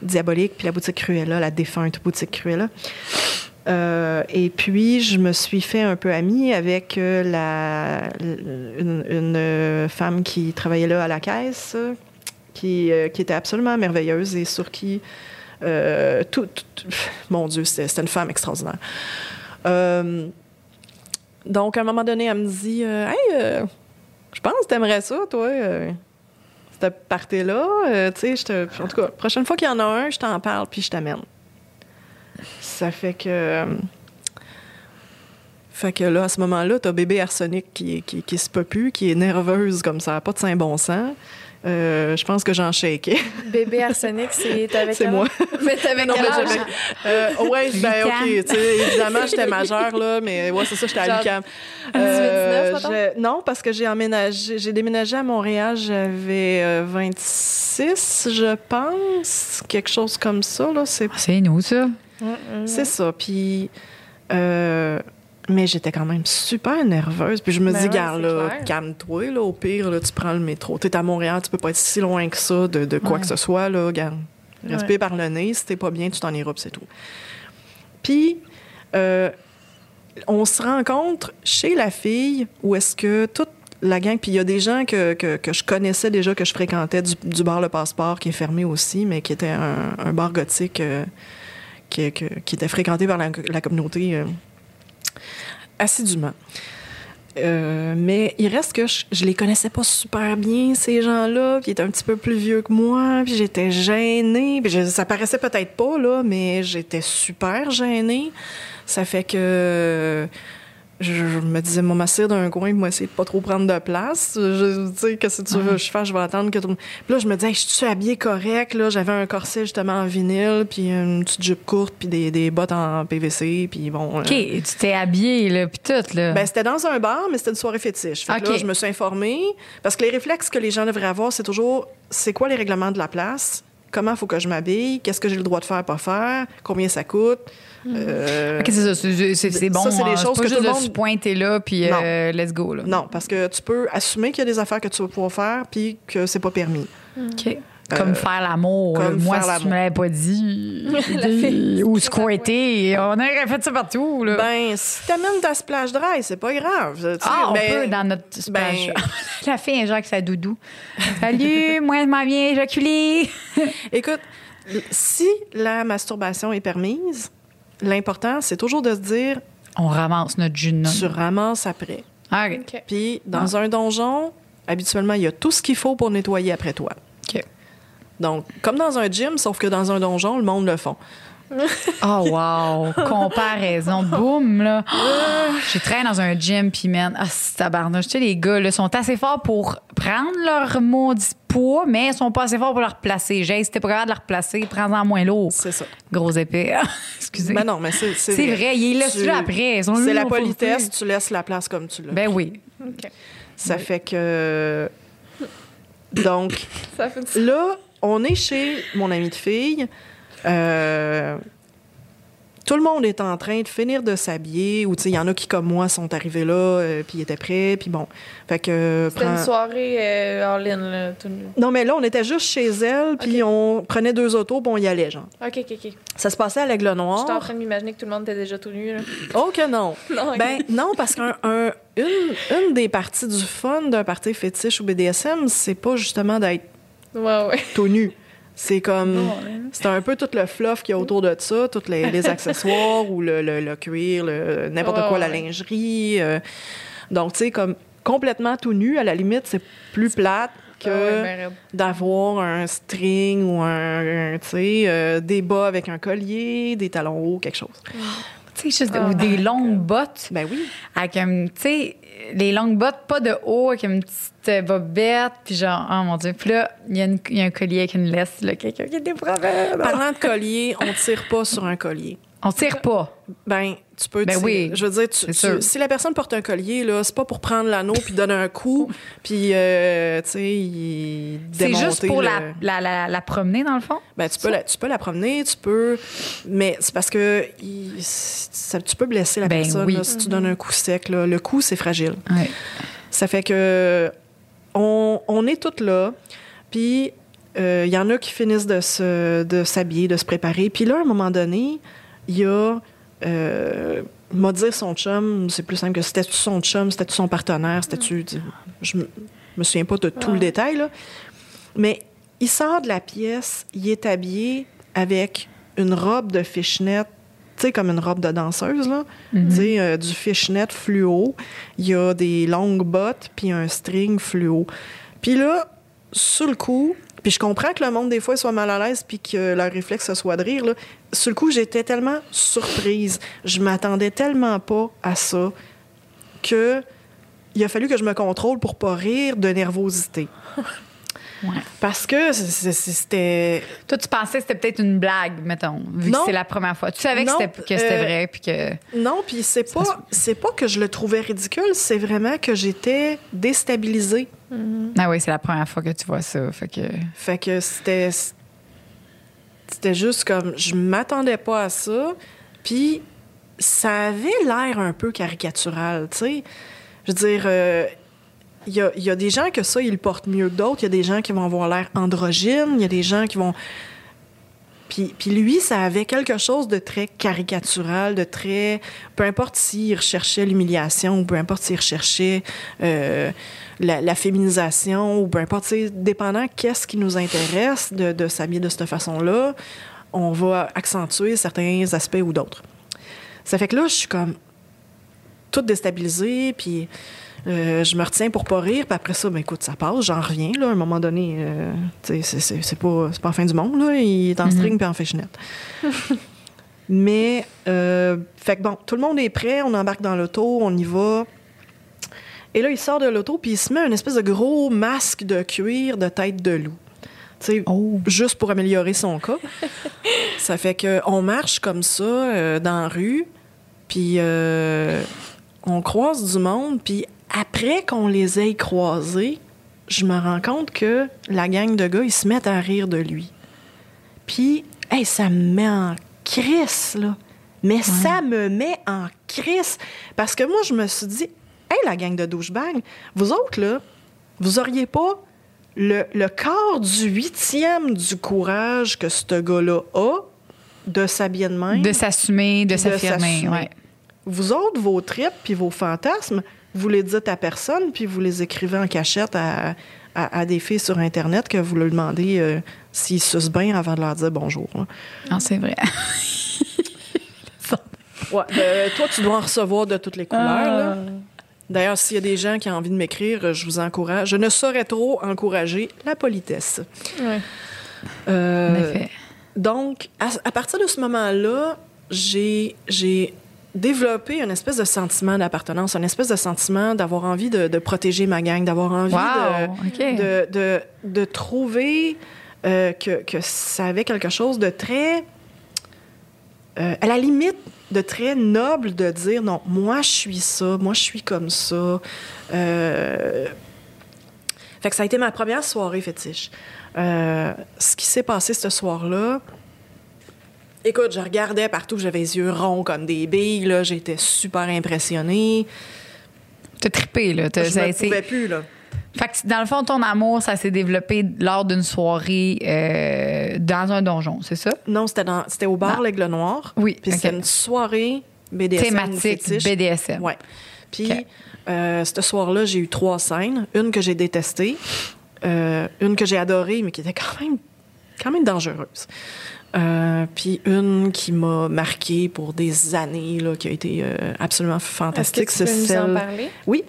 Diabolique, puis la boutique Cruella, la défunte boutique Cruella. Euh, et puis, je me suis fait un peu amie avec euh, la, une, femme qui travaillait là à la caisse, qui, euh, était absolument merveilleuse et sur qui tout, mon Dieu, c'était une femme extraordinaire. Donc, à un moment donné, elle me dit Hey, je pense que t'aimerais ça, toi, cette party-là. Euh, tu sais, en tout cas, prochaine fois qu'il y en a un, je t'en parle puis je t'amène. Ça fait que. euh, Fait que là, à ce moment-là, t'as bébé arsenic qui, qui, qui se peut plus, qui est nerveuse comme ça, pas de saint bon sens. Euh, je pense que j'en shakeais. Bébé arsenic, c'est avec C'est moi. Mais t'avais Non, quel âge? euh, ouais, ben, OK. ans. tu sais, évidemment, j'étais majeure, là, mais ouais, c'est ça, j'étais à l'UQAM. 18, 19, mettons? j'ai- non, parce que j'ai emménagé, j'ai déménagé à Montréal, j'avais euh, 26, je pense, quelque chose comme ça, là. C'est, Ah, C'est nous, ça. C'est ça. Puis, euh, mais j'étais quand même super nerveuse. Puis je me Ben dis, c'est là, calme-toi, là, au pire, là, tu prends le métro. T'es à Montréal, tu peux pas être si loin que ça de, de quoi Ouais. que ce soit, là, garde. Respire par le nez, si t'es pas bien, tu t'en iras, c'est tout. Puis, euh, on se rencontre chez la fille où est-ce que toute la gang, puis il y a des gens que, que, que je connaissais déjà, que je fréquentais du, du bar Le Passeport, qui est fermé aussi, mais qui était un, un bar gothique euh, qui, était fréquenté par la, la communauté euh, assidûment. Euh, mais il reste que je, je les connaissais pas super bien, ces gens-là, puis ils étaient un petit peu plus vieux que moi, puis j'étais gênée. Puis je- ça paraissait peut-être pas, là, mais j'étais super gênée. Ça fait que je, je me disais, moi, m'asseoir d'un coin, moi, essayer de pas trop prendre de place. Je, tu sais, qu'est-ce que tu veux je fasse? Je vais attendre que tout le monde... Puis là, je me disais, hey, je suis habillée correct, là? J'avais un corset, justement, en vinyle, puis une petite jupe courte, puis des, des bottes en PVC, puis bon... OK, euh, tu t'es habillé, là, puis tout, là. ben, c'était dans un bar, mais c'était une soirée fétiche. Fait que OK. là, je me suis informée. Parce que les réflexes que les gens devraient avoir, c'est toujours c'est quoi les règlements de la place? Comment faut que je m'habille? Qu'est-ce que j'ai le droit de faire, pas faire? Combien ça coûte? Euh, c'est ça, c'est- bon. Ça, c'est des hein, choses pas que juste tout le de monde- se pointer là, puis euh, let's go, là. Non, parce que tu peux assumer qu'il y a des affaires que tu vas pouvoir faire puis que c'est pas permis. OK. Comme Euh, faire l'amour. comme. Moi, faire si tu me l'avais pas dit, ou squirter, on aurait fait ça partout, là. Ben, si t'amènes ta splash dry, c'est pas grave. ah, on mais- peut dans notre splash. ben- La fille, un genre avec sa doudou. Salut, moi, je m'en viens éjaculer. Écoute, si la masturbation est permise, l'important, c'est toujours de se dire, On ramasse notre jus de tu ramasses après. Ah. Puis, dans un donjon, habituellement, il y a tout ce qu'il faut pour nettoyer après toi. OK. Donc, comme dans un gym, sauf que dans un donjon, le monde le font. Oh, wow. Comparaison. Boum, là. J'ai travaillé dans un gym, puis man, ah, c'est tabarnouche. Tu sais, les gars, là, sont assez forts pour prendre leur maudit poids, mais ils sont pas assez forts pour le replacer. J'ai, t'es pas capable de le replacer, prends-en moins lourd. C'est ça. Gros épée. Excusez. Ben non, mais c'est c'est C'est vrai, ils laissent Tu- là après. C'est la politesse, tu laisses la place comme tu l'as. Ben oui. Ça fait que... Donc, Ça fait du là, on est chez mon ami de fille. Euh, tout le monde est en train de finir de s'habiller, ou tu sais, il y en a qui, comme moi, sont arrivés là, euh, puis étaient prêts, puis bon. Fait que. C'était prends- une soirée euh, all-in, là. Tout... Non, mais là, on était juste chez elle, puis on prenait deux autos, puis on y allait, genre. OK, OK, OK. Ça se passait à l'Aigle J'étais en Noir. train de m'imaginer que tout le monde était déjà tout nu, là. Oh que non! Non. Ben non, parce une, une des parties du fun d'un party fétiche ou BDSM, c'est pas justement d'être Ouais, ouais. tout nu. C'est comme. Non, C'est un peu tout le fluff qu'il y a autour de ça, tous les, les accessoires ou le, le- le cuir, le- n'importe Ouais, quoi, la lingerie. euh. donc, tu sais, comme complètement tout nu, à la limite, c'est plus plate que Ah ouais, ben d'avoir un string ou un, un, tu sais, euh, des bas avec un collier, des talons hauts, quelque chose. Juste, Oh ou des longues bottes. Ben oui. avec un, tu sais, les longues bottes, pas de haut, avec une petite euh, bobette, puis genre, oh mon Dieu. Puis là, il y, y a un collier avec une laisse, là, quelqu'un qui a des problèmes. Parlant de collier, on tire pas sur un collier. On tire pas. Ben, tu peux Ben oui, Je veux dire, tu- si la personne porte un collier, là, c'est pas pour prendre l'anneau puis donner un coup, puis, euh, tu sais, C'est juste pour le- la, la, la, la promener, dans le fond? Ben, tu peux, la, tu peux la promener, tu peux. Mais c'est parce que il- ça- tu peux blesser la Ben personne oui. là, si tu donnes un coup sec. là. Le coup, c'est fragile. Ouais. Ça fait que on, on est toutes là, puis euh, il y en a qui finissent de se de s'habiller, de se préparer. Puis là, à un moment donné, il y a euh, m'a dire son chum, c'est plus simple que c'était-tu son chum, c'était-tu son partenaire, c'était-tu. Je me- souviens pas de tout le détail, là. Mais il sort de la pièce, il est habillé avec une robe de fishnet, tu sais, comme une robe de danseuse, là. Mhm. Tu sais, euh, du fishnet fluo. Il y a des longues bottes, puis un string fluo. Puis là, sur le coup, puis je comprends que le monde, des fois, soit mal à l'aise, puis que leur réflexe, ce soit de rire. Sur le coup, j'étais tellement surprise. Je m'attendais tellement pas à ça. que il a fallu que je me contrôle pour pas rire de nervosité. Ouais. Parce que c'était. Toi, tu pensais que c'était peut-être une blague, mettons, vu Non. que c'est la première fois. Tu savais Non, que c'était, euh, vrai, puis que. Non, puis c'est pas, c'est pas que je le trouvais ridicule, c'est vraiment que j'étais déstabilisée. Ah oui, c'est la première fois que tu vois ça. Fait que. Fait que c'était. C'était juste comme. Je m'attendais pas à ça. Puis ça avait l'air un peu caricatural, tu sais. Je veux dire. euh, il y, a, des gens que ça, ils le portent mieux que d'autres. Il y a des gens qui vont avoir l'air androgyne. Il y a des gens qui vont. Puis, lui, ça avait quelque chose de très caricatural, de très... Peu importe s'il recherchait l'humiliation ou peu importe s'il recherchait euh, la, féminisation ou peu importe, dépendant qu'est-ce qui nous intéresse de, de s'habiller de cette façon-là, on va accentuer certains aspects ou d'autres. Ça fait que là, je suis comme toute déstabilisée, puis euh, je me retiens pour pas rire, puis après ça, ben écoute, ça passe, j'en reviens, là, à un moment donné, euh, c'est- c'est pas, c'est pas la fin du monde, là, il est en string puis en féchinette. Mais, euh, fait que bon, tout le monde est prêt, on embarque dans l'auto, on y va. Et là, il sort de l'auto, puis il se met un espèce de gros masque de cuir de tête de loup. Tu sais, Oh. juste pour améliorer son cas. ça fait que on marche comme ça euh, dans la rue, puis euh, on croise du monde, puis après qu'on les ait croisés, je me rends compte que la gang de gars, ils se mettent à rire de lui. Puis, hey, ça me met en crise, là. Mais ça me met en crise. Parce que moi, je me suis dit, hey, la gang de douchebags, vous autres, là, vous auriez pas le, le quart du huitième du courage que ce gars-là a de s'habiller de même? De s'assumer, de s'affirmer. Ouais. Vous autres, vos tripes puis vos fantasmes, vous les dites à personne, puis vous les écrivez en cachette à, à- à des filles sur Internet que vous leur demandez euh, s'ils sucent bien avant de leur dire bonjour. hein. Non, c'est vrai. Ouais, ben, toi, tu dois en recevoir de toutes les couleurs. là. Ah. D'ailleurs, s'il y a des gens qui ont envie de m'écrire, je vous encourage. Je ne saurais trop encourager la politesse. Ouais. Euh, En effet. Donc, à, à partir de ce moment-là, j'ai, j'ai développé une espèce de sentiment d'appartenance, un espèce de sentiment d'avoir envie de, de protéger ma gang, d'avoir envie Wow, de, de, de, de trouver euh, que, que ça avait quelque chose de très, euh, à la limite, de très noble de dire non, moi je suis ça, moi je suis comme ça. Euh, fait que ça a été ma première soirée fétiche. Ce qui s'est passé ce soir-là, écoute, je regardais partout, j'avais les yeux ronds comme des billes, là, j'étais super impressionnée. T'as trippé, là. T'as- Je ne pouvais plus, là. Fait que, dans le fond, ton amour, ça s'est développé lors d'une soirée euh, dans un donjon, c'est ça? Non, c'était, dans, c'était au bar. L'Aigle Noir. Oui, Puis c'était une soirée BDSM. Thématique. BDSM. Ouais. Puis, euh, ce soir-là, j'ai eu trois scènes. Une que j'ai détestée, euh, une que j'ai adorée, mais qui était quand même, quand même dangereuse. Euh, puis une qui m'a marquée pour des années, là, qui a été euh, absolument fantastique. tu peux nous en celle- parler? Oui.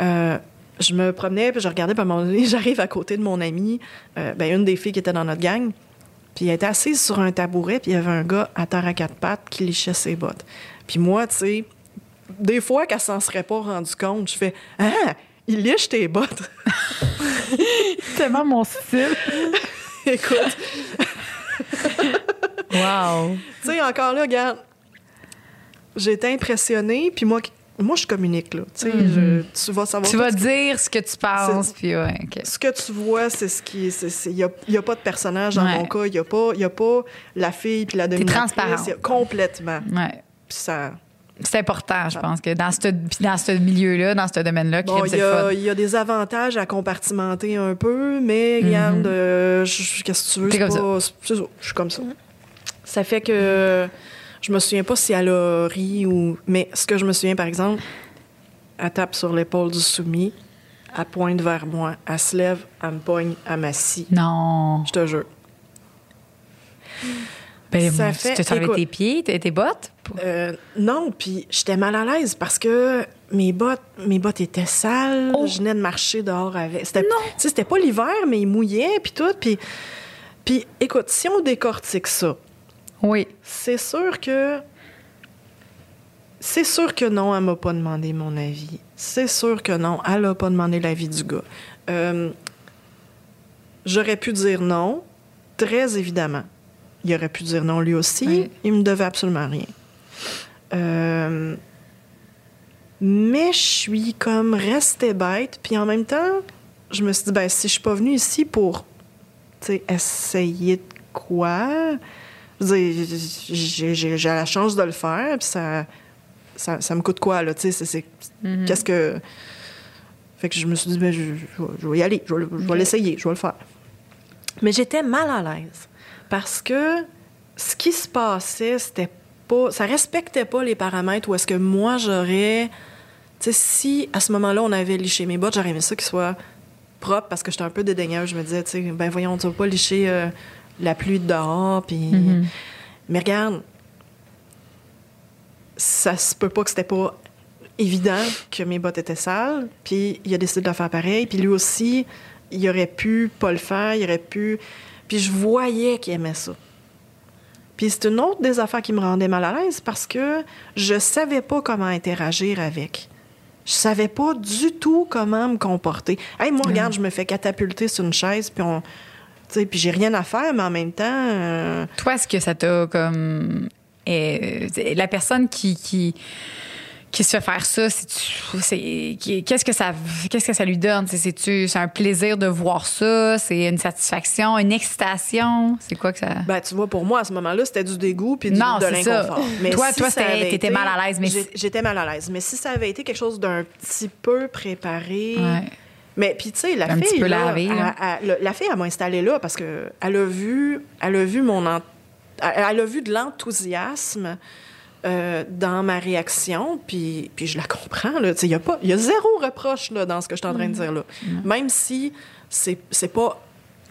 Euh, je me promenais, puis je regardais, puis à un moment donné, j'arrive à côté de mon amie, ben, une des filles qui était dans notre gang, puis elle était assise sur un tabouret, puis il y avait un gars à terre à quatre pattes qui lichait ses bottes. Puis moi, tu sais, des fois qu'elle s'en serait pas rendue compte, je fais « Ah, il liche tes bottes! tellement mon style. » Écoute, Wow. tu sais, encore là, regarde, j'étais impressionnée, puis moi, moi, je communique, là. Tu sais, je- tu vas savoir... Tu vas ce dire ce que tu penses, puis ouais, OK. Ce que tu vois, c'est ce qui. Il n'y a, pas de personnage dans Ouais. mon cas. Il n'y a, pas- y a pas la fille puis la dominatrice. transparente. Y a- Complètement. Ouais. Puis ça. C'est important, je pense, que dans ce, dans ce milieu-là, dans ce domaine-là, Bon, il il y a des avantages à compartimenter un peu, mais regarde, euh, je- je- qu'est-ce que tu veux? Comme pas- ça, Je suis comme ça. Ça fait que je me souviens pas si elle a ri ou. Mais ce que je me souviens, par exemple, elle tape sur l'épaule du soumis, elle pointe vers moi, elle se lève, elle me pogne, elle m'assit. Non. Je te jure. Ben, Ça fait- tu enlevé écoute. tes pieds, tes, tes bottes? Euh, non, puis j'étais mal à l'aise parce que mes bottes, mes bottes étaient sales. Oh. Je venais de marcher dehors avec. C'était, c'était pas l'hiver, mais il mouillait puis tout. Puis, puis écoute, si on décortique ça, Oui. c'est sûr que c'est sûr que non, elle m'a pas demandé mon avis. C'est sûr que non. Elle n'a pas demandé l'avis du gars. Euh, J'aurais pu dire non, très évidemment. Il aurait pu dire non lui aussi. Oui. Il me devait absolument rien. Euh, mais je suis comme restée bête. Puis en même temps, je me suis dit, ben, si je suis pas venue ici pour essayer de quoi, j'ai la chance de le faire. Puis ça, ça, ça me coûte quoi, là? Tu sais, c'est- Mhm. qu'est-ce que. Fait que je me suis dit, ben, je, je vais- je vais y aller, je vais, je vais Ok. l'essayer, je vais le faire. Mais j'étais mal à l'aise parce que ce qui se passait, c'était pas. Ça respectait pas les paramètres où est-ce que moi j'aurais. Tu sais, si à ce moment-là on avait liché mes bottes, j'aurais aimé ça qu'ils soient propres parce que j'étais un peu dédaigneuse. Je me disais, tu sais, ben voyons, tu vas pas licher euh, la pluie de dehors, puis. Mhm. Mais regarde, ça se peut pas que c'était pas évident que mes bottes étaient sales, puis il a décidé de le faire pareil, puis lui aussi, il aurait pu pas le faire, il aurait pu... Puis je voyais qu'il aimait ça. Puis c'est une autre des affaires qui me rendait mal à l'aise parce que je savais pas comment interagir avec. Je savais pas du tout comment me comporter. Hey, moi, regarde, je me fais catapulter sur une chaise, puis on... tu sais, Puis j'ai rien à faire, mais en même temps... euh, Toi, est-ce que ça t'a comme. euh, la personne qui, qui, qui se fait faire ça, qu'est-ce que ça qu'est-ce que ça lui donne? C'est, un plaisir de voir ça? C'est une satisfaction, une excitation? C'est quoi que ça? Ben, tu vois, pour moi, à ce moment-là, c'était du dégoût puis du, Non, de l'inconfort. Mais Toi- si toi, t'étais mal à l'aise, mais J'étais mal à l'aise. Mais si ça avait été quelque chose d'un petit peu préparé... Ouais. Mais puis, tu sais, la Un fille, petit peu là, lavé, là. elle- elle- le- la fille, elle m'a installée là parce que elle a vu, elle a vu mon... elle a vu de l'enthousiasme euh, dans ma réaction, puis, puis je la comprends. Il y, a pas- y a zéro reproche là, dans ce que je suis en train de dire là. Même si c'est c'est pas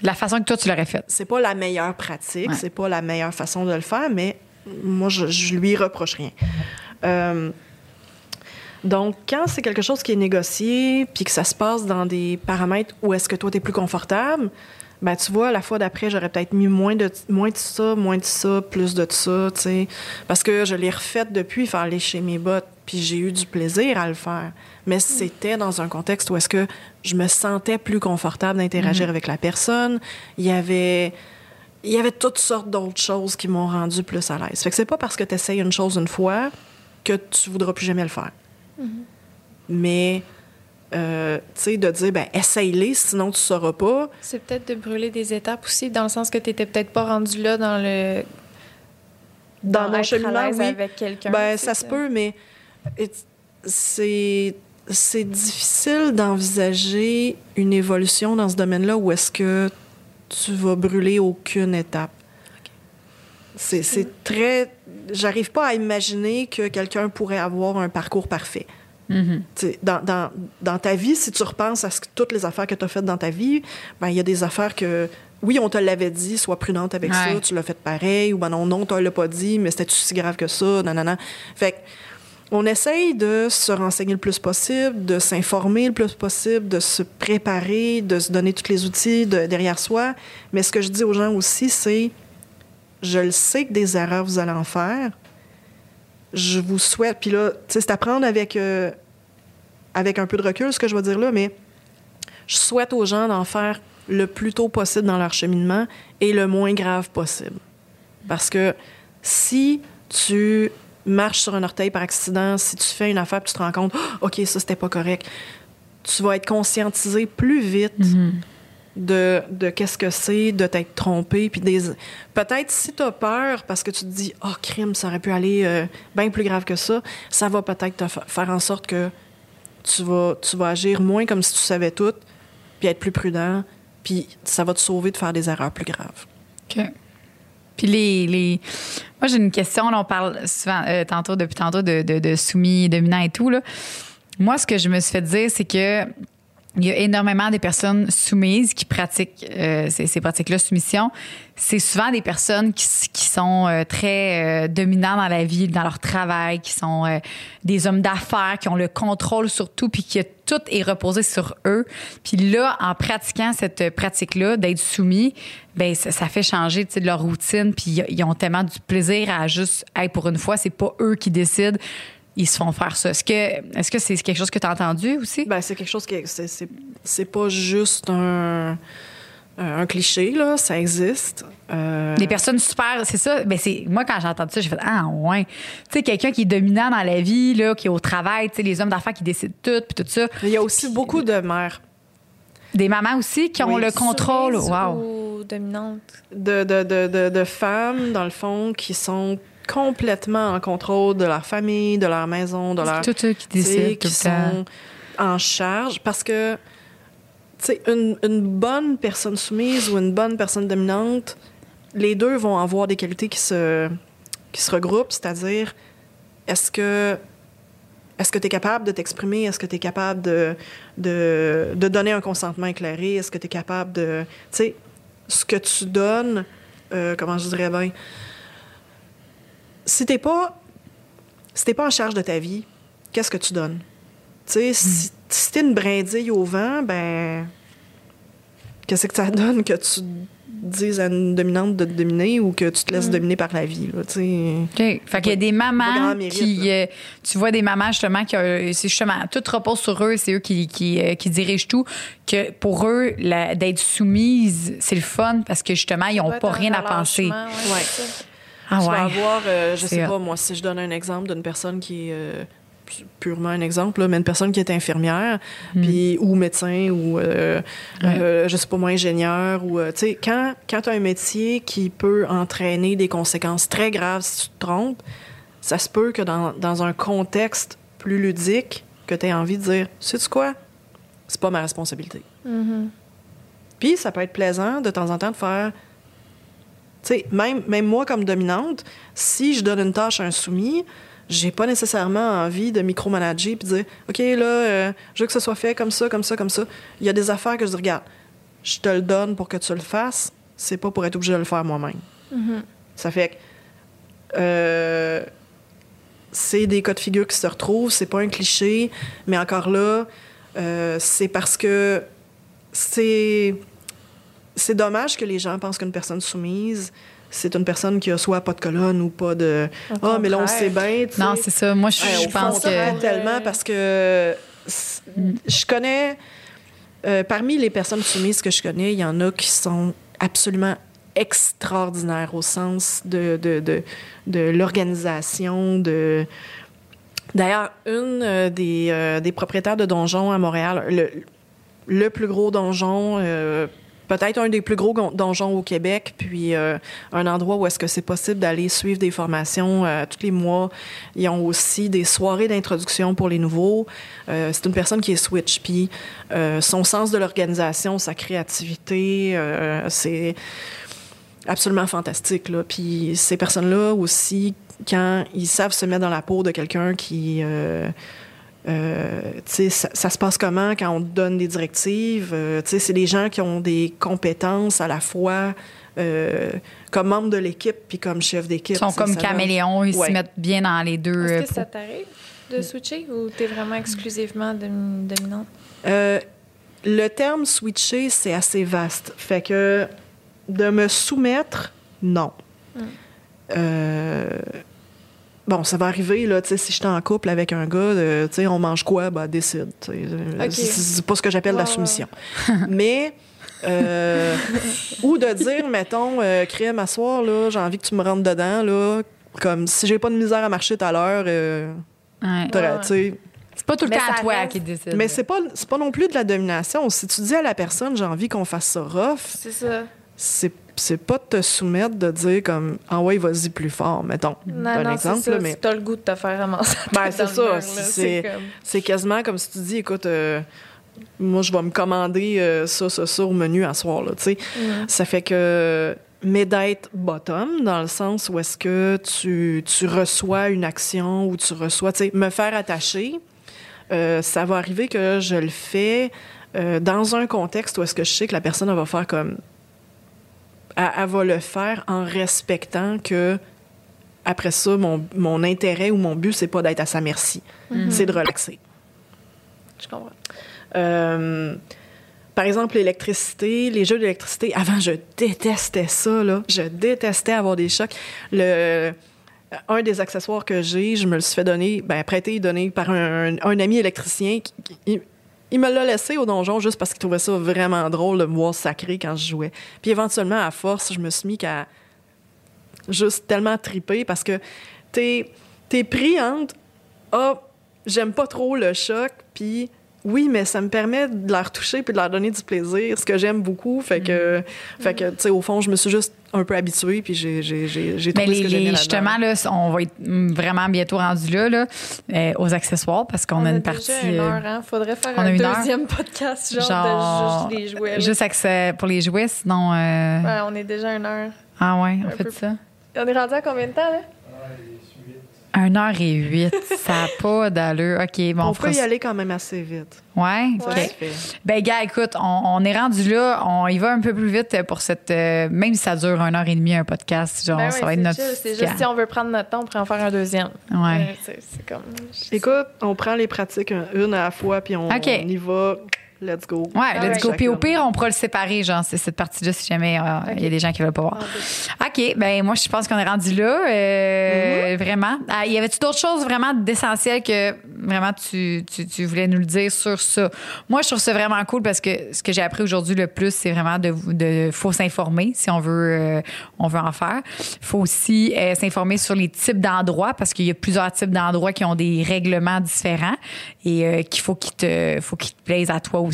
La façon que toi, tu l'aurais faite. c'est pas la meilleure pratique, Ouais. c'est pas la meilleure façon de le faire, mais moi, je, je lui reproche rien. Euh, donc, quand c'est quelque chose qui est négocié, puis que ça se passe dans des paramètres où est-ce que toi, tu es plus confortable, ben tu vois, la fois d'après, j'aurais peut-être mis moins de, moins de ça, moins de ça, plus de ça, tu sais. Parce que je l'ai refaite depuis, faire lécher mes bottes, puis j'ai eu du plaisir à le faire. Mais c'était dans un contexte où est-ce que je me sentais plus confortable d'interagir avec la personne. Il y avait il y avait toutes sortes d'autres choses qui m'ont rendu plus à l'aise. Fait que c'est pas parce que tu essayes une chose une fois que tu voudras plus jamais le faire. Mais, euh, tu sais, de dire, ben, essaye-les, sinon tu sauras pas. C'est peut-être de brûler des étapes aussi, dans le sens que tu n'étais peut-être pas rendu là dans le. Dans mon être à cheminement, oui. avec quelqu'un. Ben, ça se peut, mais c'est c'est difficile d'envisager une évolution dans ce domaine-là où est-ce que tu vas brûler aucune étape. C'est c'est très... J'arrive pas à imaginer que quelqu'un pourrait avoir un parcours parfait. Mhm. Sais, Dans, dans, dans ta vie, si tu repenses à ce toutes les affaires que tu as faites dans ta vie, ben, il y a des affaires que, oui, on te l'avait dit, sois prudente avec Ouais. ça, tu l'as fait pareil, ou ben non, non, tu l'a pas dit, mais c'était si grave que ça, non, non, non. Fait on essaye de se renseigner le plus possible, de s'informer le plus possible, de se préparer, de se donner tous les outils de- derrière soi. Mais ce que je dis aux gens aussi, c'est je le sais que des erreurs, vous allez en faire. Je vous souhaite, puis là, c'est à prendre avec, euh, avec un peu de recul, ce que je vais dire là, mais je souhaite aux gens d'en faire le plus tôt possible dans leur cheminement et le moins grave possible. Parce que si tu marches sur un orteil par accident, si tu fais une affaire puis tu te rends compte, Ah, OK, ça, c'était pas correct, tu vas être conscientisé plus vite de, de qu'est-ce que c'est, de t'être trompé. Puis des... peut-être si tu as peur parce que tu te dis, oh, crime, ça aurait pu aller euh, bien plus grave que ça, ça va peut-être te fa- faire en sorte que tu vas, tu vas agir moins comme si tu savais tout, puis être plus prudent, puis ça va te sauver de faire des erreurs plus graves. OK. Puis les, les... Moi, j'ai une question. on parle souvent, euh, tantôt, depuis tantôt, de, de, de soumis, dominants et tout. Là. Moi, ce que je me suis fait dire, c'est que il y a énormément de personnes soumises qui pratiquent euh, ces, ces pratiques-là, soumission. C'est souvent des personnes qui, qui sont euh, très euh, dominants dans la vie, dans leur travail, qui sont euh, des hommes d'affaires, qui ont le contrôle sur tout, puis que tout est reposé sur eux. Puis là, en pratiquant cette pratique-là, d'être soumis, ben ça, ça fait changer de leur routine. Puis ils ont tellement du plaisir à juste, hey, pour une fois, c'est pas eux qui décident ils se font faire ça. Est-ce que est-ce que c'est quelque chose que tu as entendu aussi? Ben, c'est quelque chose qui c'est, c'est, c'est pas juste un, un cliché, là, ça existe. Euh, Des personnes super, c'est ça. Ben c'est moi quand j'ai entendu ça, j'ai fait ah ouais. Tu sais quelqu'un qui est dominant dans la vie là, qui est au travail, tu sais les hommes d'affaires qui décident tout puis tout ça. Il y a aussi beaucoup de mères, Des mamans aussi qui ont Oui. le contrôle. Wow. ou dominante. de, de, de, de, de femmes, dans le fond, qui sont complètement en contrôle de leur famille, de leur maison, de leur... Tout eux qui décident tout qui sont en charge parce que tu sais une, une bonne personne soumise ou une bonne personne dominante les deux vont avoir des qualités qui se qui se regroupent c'est-à-dire est-ce que est-ce que tu es capable de t'exprimer? Est-ce que tu es capable de, de de donner un consentement éclairé? Est-ce que tu es capable de tu sais ce que tu donnes euh, comment je dirais bien si t'es pas si t'es pas en charge de ta vie qu'est-ce que tu donnes? Tu sais, si, si t'es une brindille au vent, ben. Qu'est-ce que ça donne que tu dises à une dominante de te dominer ou que tu te laisses dominer par la vie, là, tu sais? OK. Fait qu'il y a des mamans mérite, qui. euh, tu vois des mamans, justement, qui. euh, c'est justement. Tout repose sur eux, c'est eux qui, qui, euh, qui dirigent tout. Que pour eux, d'être soumise, c'est le fun parce que, justement, ils n'ont pas rien à penser. relâchement, ouais, Ouais. Ah tu vas avoir, euh, je sais pas, moi, si je donne un exemple d'une personne qui est. euh, pu- purement un exemple, là, mais une personne qui est infirmière, puis, ou médecin, ou, euh, Hmm. Ouais. euh, je sais pas moi, ingénieur, ou, euh, tu sais, quand, quand tu as un métier qui peut entraîner des conséquences très graves si tu te trompes, ça se peut que dans, dans un contexte plus ludique, que tu aies envie de dire, sais-tu quoi? C'est pas ma responsabilité. Mm-hmm. Puis ça peut être plaisant de temps en temps de faire. Tu sais, même, même moi comme dominante, si je donne une tâche à un soumis, j'ai pas nécessairement envie de micromanager puis de dire OK, là, euh, je veux que ce soit fait comme ça, comme ça, comme ça. Il y a des affaires que je dis regarde, je te le donne pour que tu le fasses, c'est pas pour être obligé de le faire moi-même. Ça fait que. euh, c'est des cas de figure qui se retrouvent, c'est pas un cliché, mais encore là, euh, c'est parce que c'est c'est dommage que les gens pensent qu'une personne soumise, c'est une personne qui a soit pas de colonne ou pas de ah mais là on sait bien. Non, c'est ça. Moi, je, Ouais, je pense que. tellement parce que je connais euh, parmi les personnes soumises que je connais, il y en a qui sont absolument extraordinaires au sens de de, de, de l'organisation de D'ailleurs, une euh, des, euh, des propriétaires de donjons à Montréal, le, le plus gros donjon, euh, peut-être un des plus gros donjons au Québec, puis euh, un endroit où est-ce que c'est possible d'aller suivre des formations euh, tous les mois. Ils ont aussi des soirées d'introduction pour les nouveaux. Euh, c'est une personne qui est switch, puis son sens de l'organisation, sa créativité, c'est absolument fantastique. Puis ces personnes-là aussi, quand ils savent se mettre dans la peau de quelqu'un qui... euh, euh, tu sais, ça, ça se passe comment quand on te donne des directives? Euh, tu sais, c'est des gens qui ont des compétences à la fois euh, comme membre de l'équipe puis comme chef d'équipe. Ils sont comme ça caméléons, ils Ouais. se mettent bien dans les deux. euh, Est-ce que ça pour- t'arrive de switcher ou t'es vraiment exclusivement dom- dominante? Euh, le terme switcher, c'est assez vaste. Fait que de me soumettre, non. Euh, bon, ça va arriver, là, tu sais, si j'étais en couple avec un gars, euh, tu sais, on mange quoi? Ben, décide. tu sais. Euh, Ok. C'est pas ce que j'appelle la soumission. Mais, euh, ou de dire, mettons, euh, crème à soir, là, j'ai envie que tu me rentres dedans, là, comme si j'ai pas de misère à marcher tout à l'heure, euh, Ouais. C'est pas tout le Mais temps à toi reste- qui décide. mais c'est pas, c'est pas non plus de la domination. Si tu dis à la personne, j'ai envie qu'on fasse ça rough, C'est ça. c'est, c'est pas de te soumettre de dire comme, ah ouais, vas-y plus fort, mettons. Non, un non, exemple, c'est ça. là, mais Si t'as le goût de te faire ramasser. Ben, c'est ça. C'est- comme- quasiment comme si tu dis, écoute, euh, moi, je vais me commander euh, ça, ça, ça au menu à soir, là, tu sais. Ça fait que, mais d'être bottom, dans le sens où est-ce que tu, tu reçois une action ou tu reçois, tu sais, me faire attacher, euh, ça va arriver que je le fais euh, dans un contexte où est-ce que je sais que la personne elle va faire comme. Elle, elle va le faire en respectant que, après ça, mon, mon intérêt ou mon but, c'est pas d'être à sa merci, c'est de relaxer. Je comprends. Euh, par exemple, l'électricité, les jeux d'électricité. Avant, je détestais ça, là. Je détestais avoir des chocs. Le, un des accessoires que j'ai, je me le suis fait donner, ben, prêter, donner par un, un ami électricien. Qui, qui- il, me l'a laissé au donjon juste parce qu'il trouvait ça vraiment drôle de me voir sacré quand je jouais. Puis éventuellement, à force, je me suis mis qu'à juste tellement triper parce que t'es es pris entre ah j'aime pas trop le choc puis oui mais ça me permet de leur toucher puis de leur donner du plaisir ce que j'aime beaucoup fait que fait que tu sais au fond je me suis juste un peu habituée puis j'ai j'ai j'ai trouvé les, ce que j'aimais les- justement, là, on va être vraiment bientôt rendu là, là euh, aux accessoires, parce qu'on On a une déjà partie. une euh, heure, hein? Faudrait faire on a un heure. deuxième podcast, genre, Genre, de juste les jouets. là. juste accès pour les jouets, sinon. euh, Ouais, on est déjà une heure. Ah ouais, on Un fait peu ça. On est rendu à combien de temps, là? 1 heure et 8 ça n'a pas d'allure. OK, bon, on peut y aller quand même assez vite Ouais, Ouais. OK. Fait. Ben, gars, écoute, on, on est rendu là. On y va un peu plus vite pour cette. euh, même si ça dure une heure et demie, un podcast, genre, Ben ça ouais, va être c'est notre. C'est juste si on veut prendre notre temps, on pourrait en faire un deuxième. Ouais. Euh, c'est comme. écoute on prend les pratiques un- une à la fois puis on y va let's go Ouais, let's Alright. go. Puis au pire, on pourra le séparer, genre, c'est cette partie-là, si jamais euh, il y a des gens qui veulent pas voir. Ah, OK, ben moi, je pense qu'on est rendu là, euh, vraiment. Ah, y avait-tu d'autres choses vraiment d'essentielles que vraiment tu, tu, tu voulais nous le dire sur ça? Moi, je trouve ça vraiment cool parce que ce que j'ai appris aujourd'hui le plus, c'est vraiment de, de faut s'informer si on veut, euh, on veut en faire. faut aussi s'informer sur les types d'endroits parce qu'il y a plusieurs types d'endroits qui ont des règlements différents et qu'il faut qu'ils te, faut qu'ils te plaisent à toi aussi.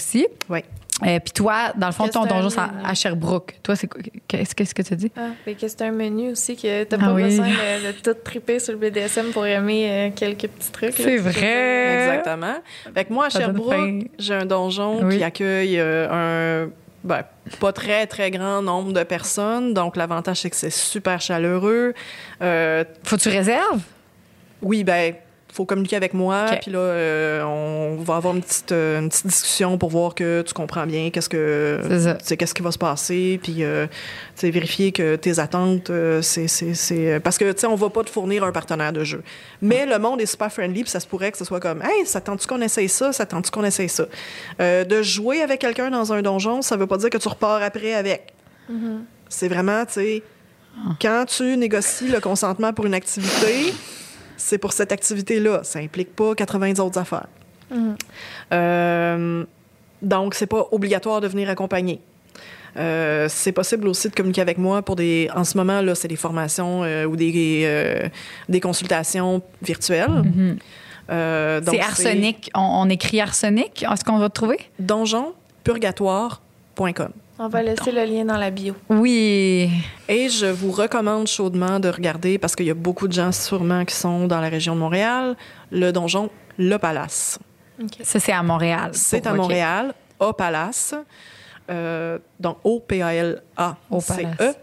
Ouais Euh, Puis toi, dans le fond, ton donjon, c'est à, Sherbrooke. Toi, c'est quoi- qu'est-ce que tu dis? Ah, que c'est un menu aussi que t'as Ah pas oui. besoin de, de tout triper sur le BDSM pour aimer euh, quelques petits trucs. C'est vrai. Exactement. Fait que moi, à Ça. Sherbrooke, j'ai un donjon Oui. qui accueille euh, un ben, pas très, très grand nombre de personnes. Donc, l'avantage, c'est que c'est super chaleureux. Euh, Faut que tu réserves? oui, ben faut communiquer avec moi, OK. puis là, euh, on va avoir une petite, euh, une petite discussion pour voir que tu comprends bien qu'est-ce que C'est tu qu'est-ce qui va se passer, puis euh, tu vérifier que tes attentes, euh, c'est, Parce que, tu sais, on va pas te fournir un partenaire de jeu. Mais le monde est super friendly, puis ça se pourrait que ce soit comme « Hey, ça tente-tu qu'on essaye ça? Ça tente-tu qu'on essaye ça? De jouer avec quelqu'un dans un donjon, ça veut pas dire que tu repars après avec. C'est vraiment, tu sais, quand tu négocies le consentement pour une activité, c'est pour cette activité-là. Ça implique pas 80 autres affaires. Euh, donc, c'est pas obligatoire de venir accompagner. Euh, c'est possible aussi de communiquer avec moi pour des. En ce moment, là, c'est des formations euh, ou des, euh, des consultations virtuelles. Donc, C'est arsenic. On, on écrit arsenic. Est-ce qu'on va te trouver? donjonpurgatoire.com. On va laisser le lien dans la bio. Oui. Et je vous recommande chaudement de regarder, parce qu'il y a beaucoup de gens sûrement qui sont dans la région de Montréal, le donjon Le Palace. Ça, c'est à Montréal. C'est à. Montréal, au Palace. Euh, donc, O-P-A-L-A-C-E.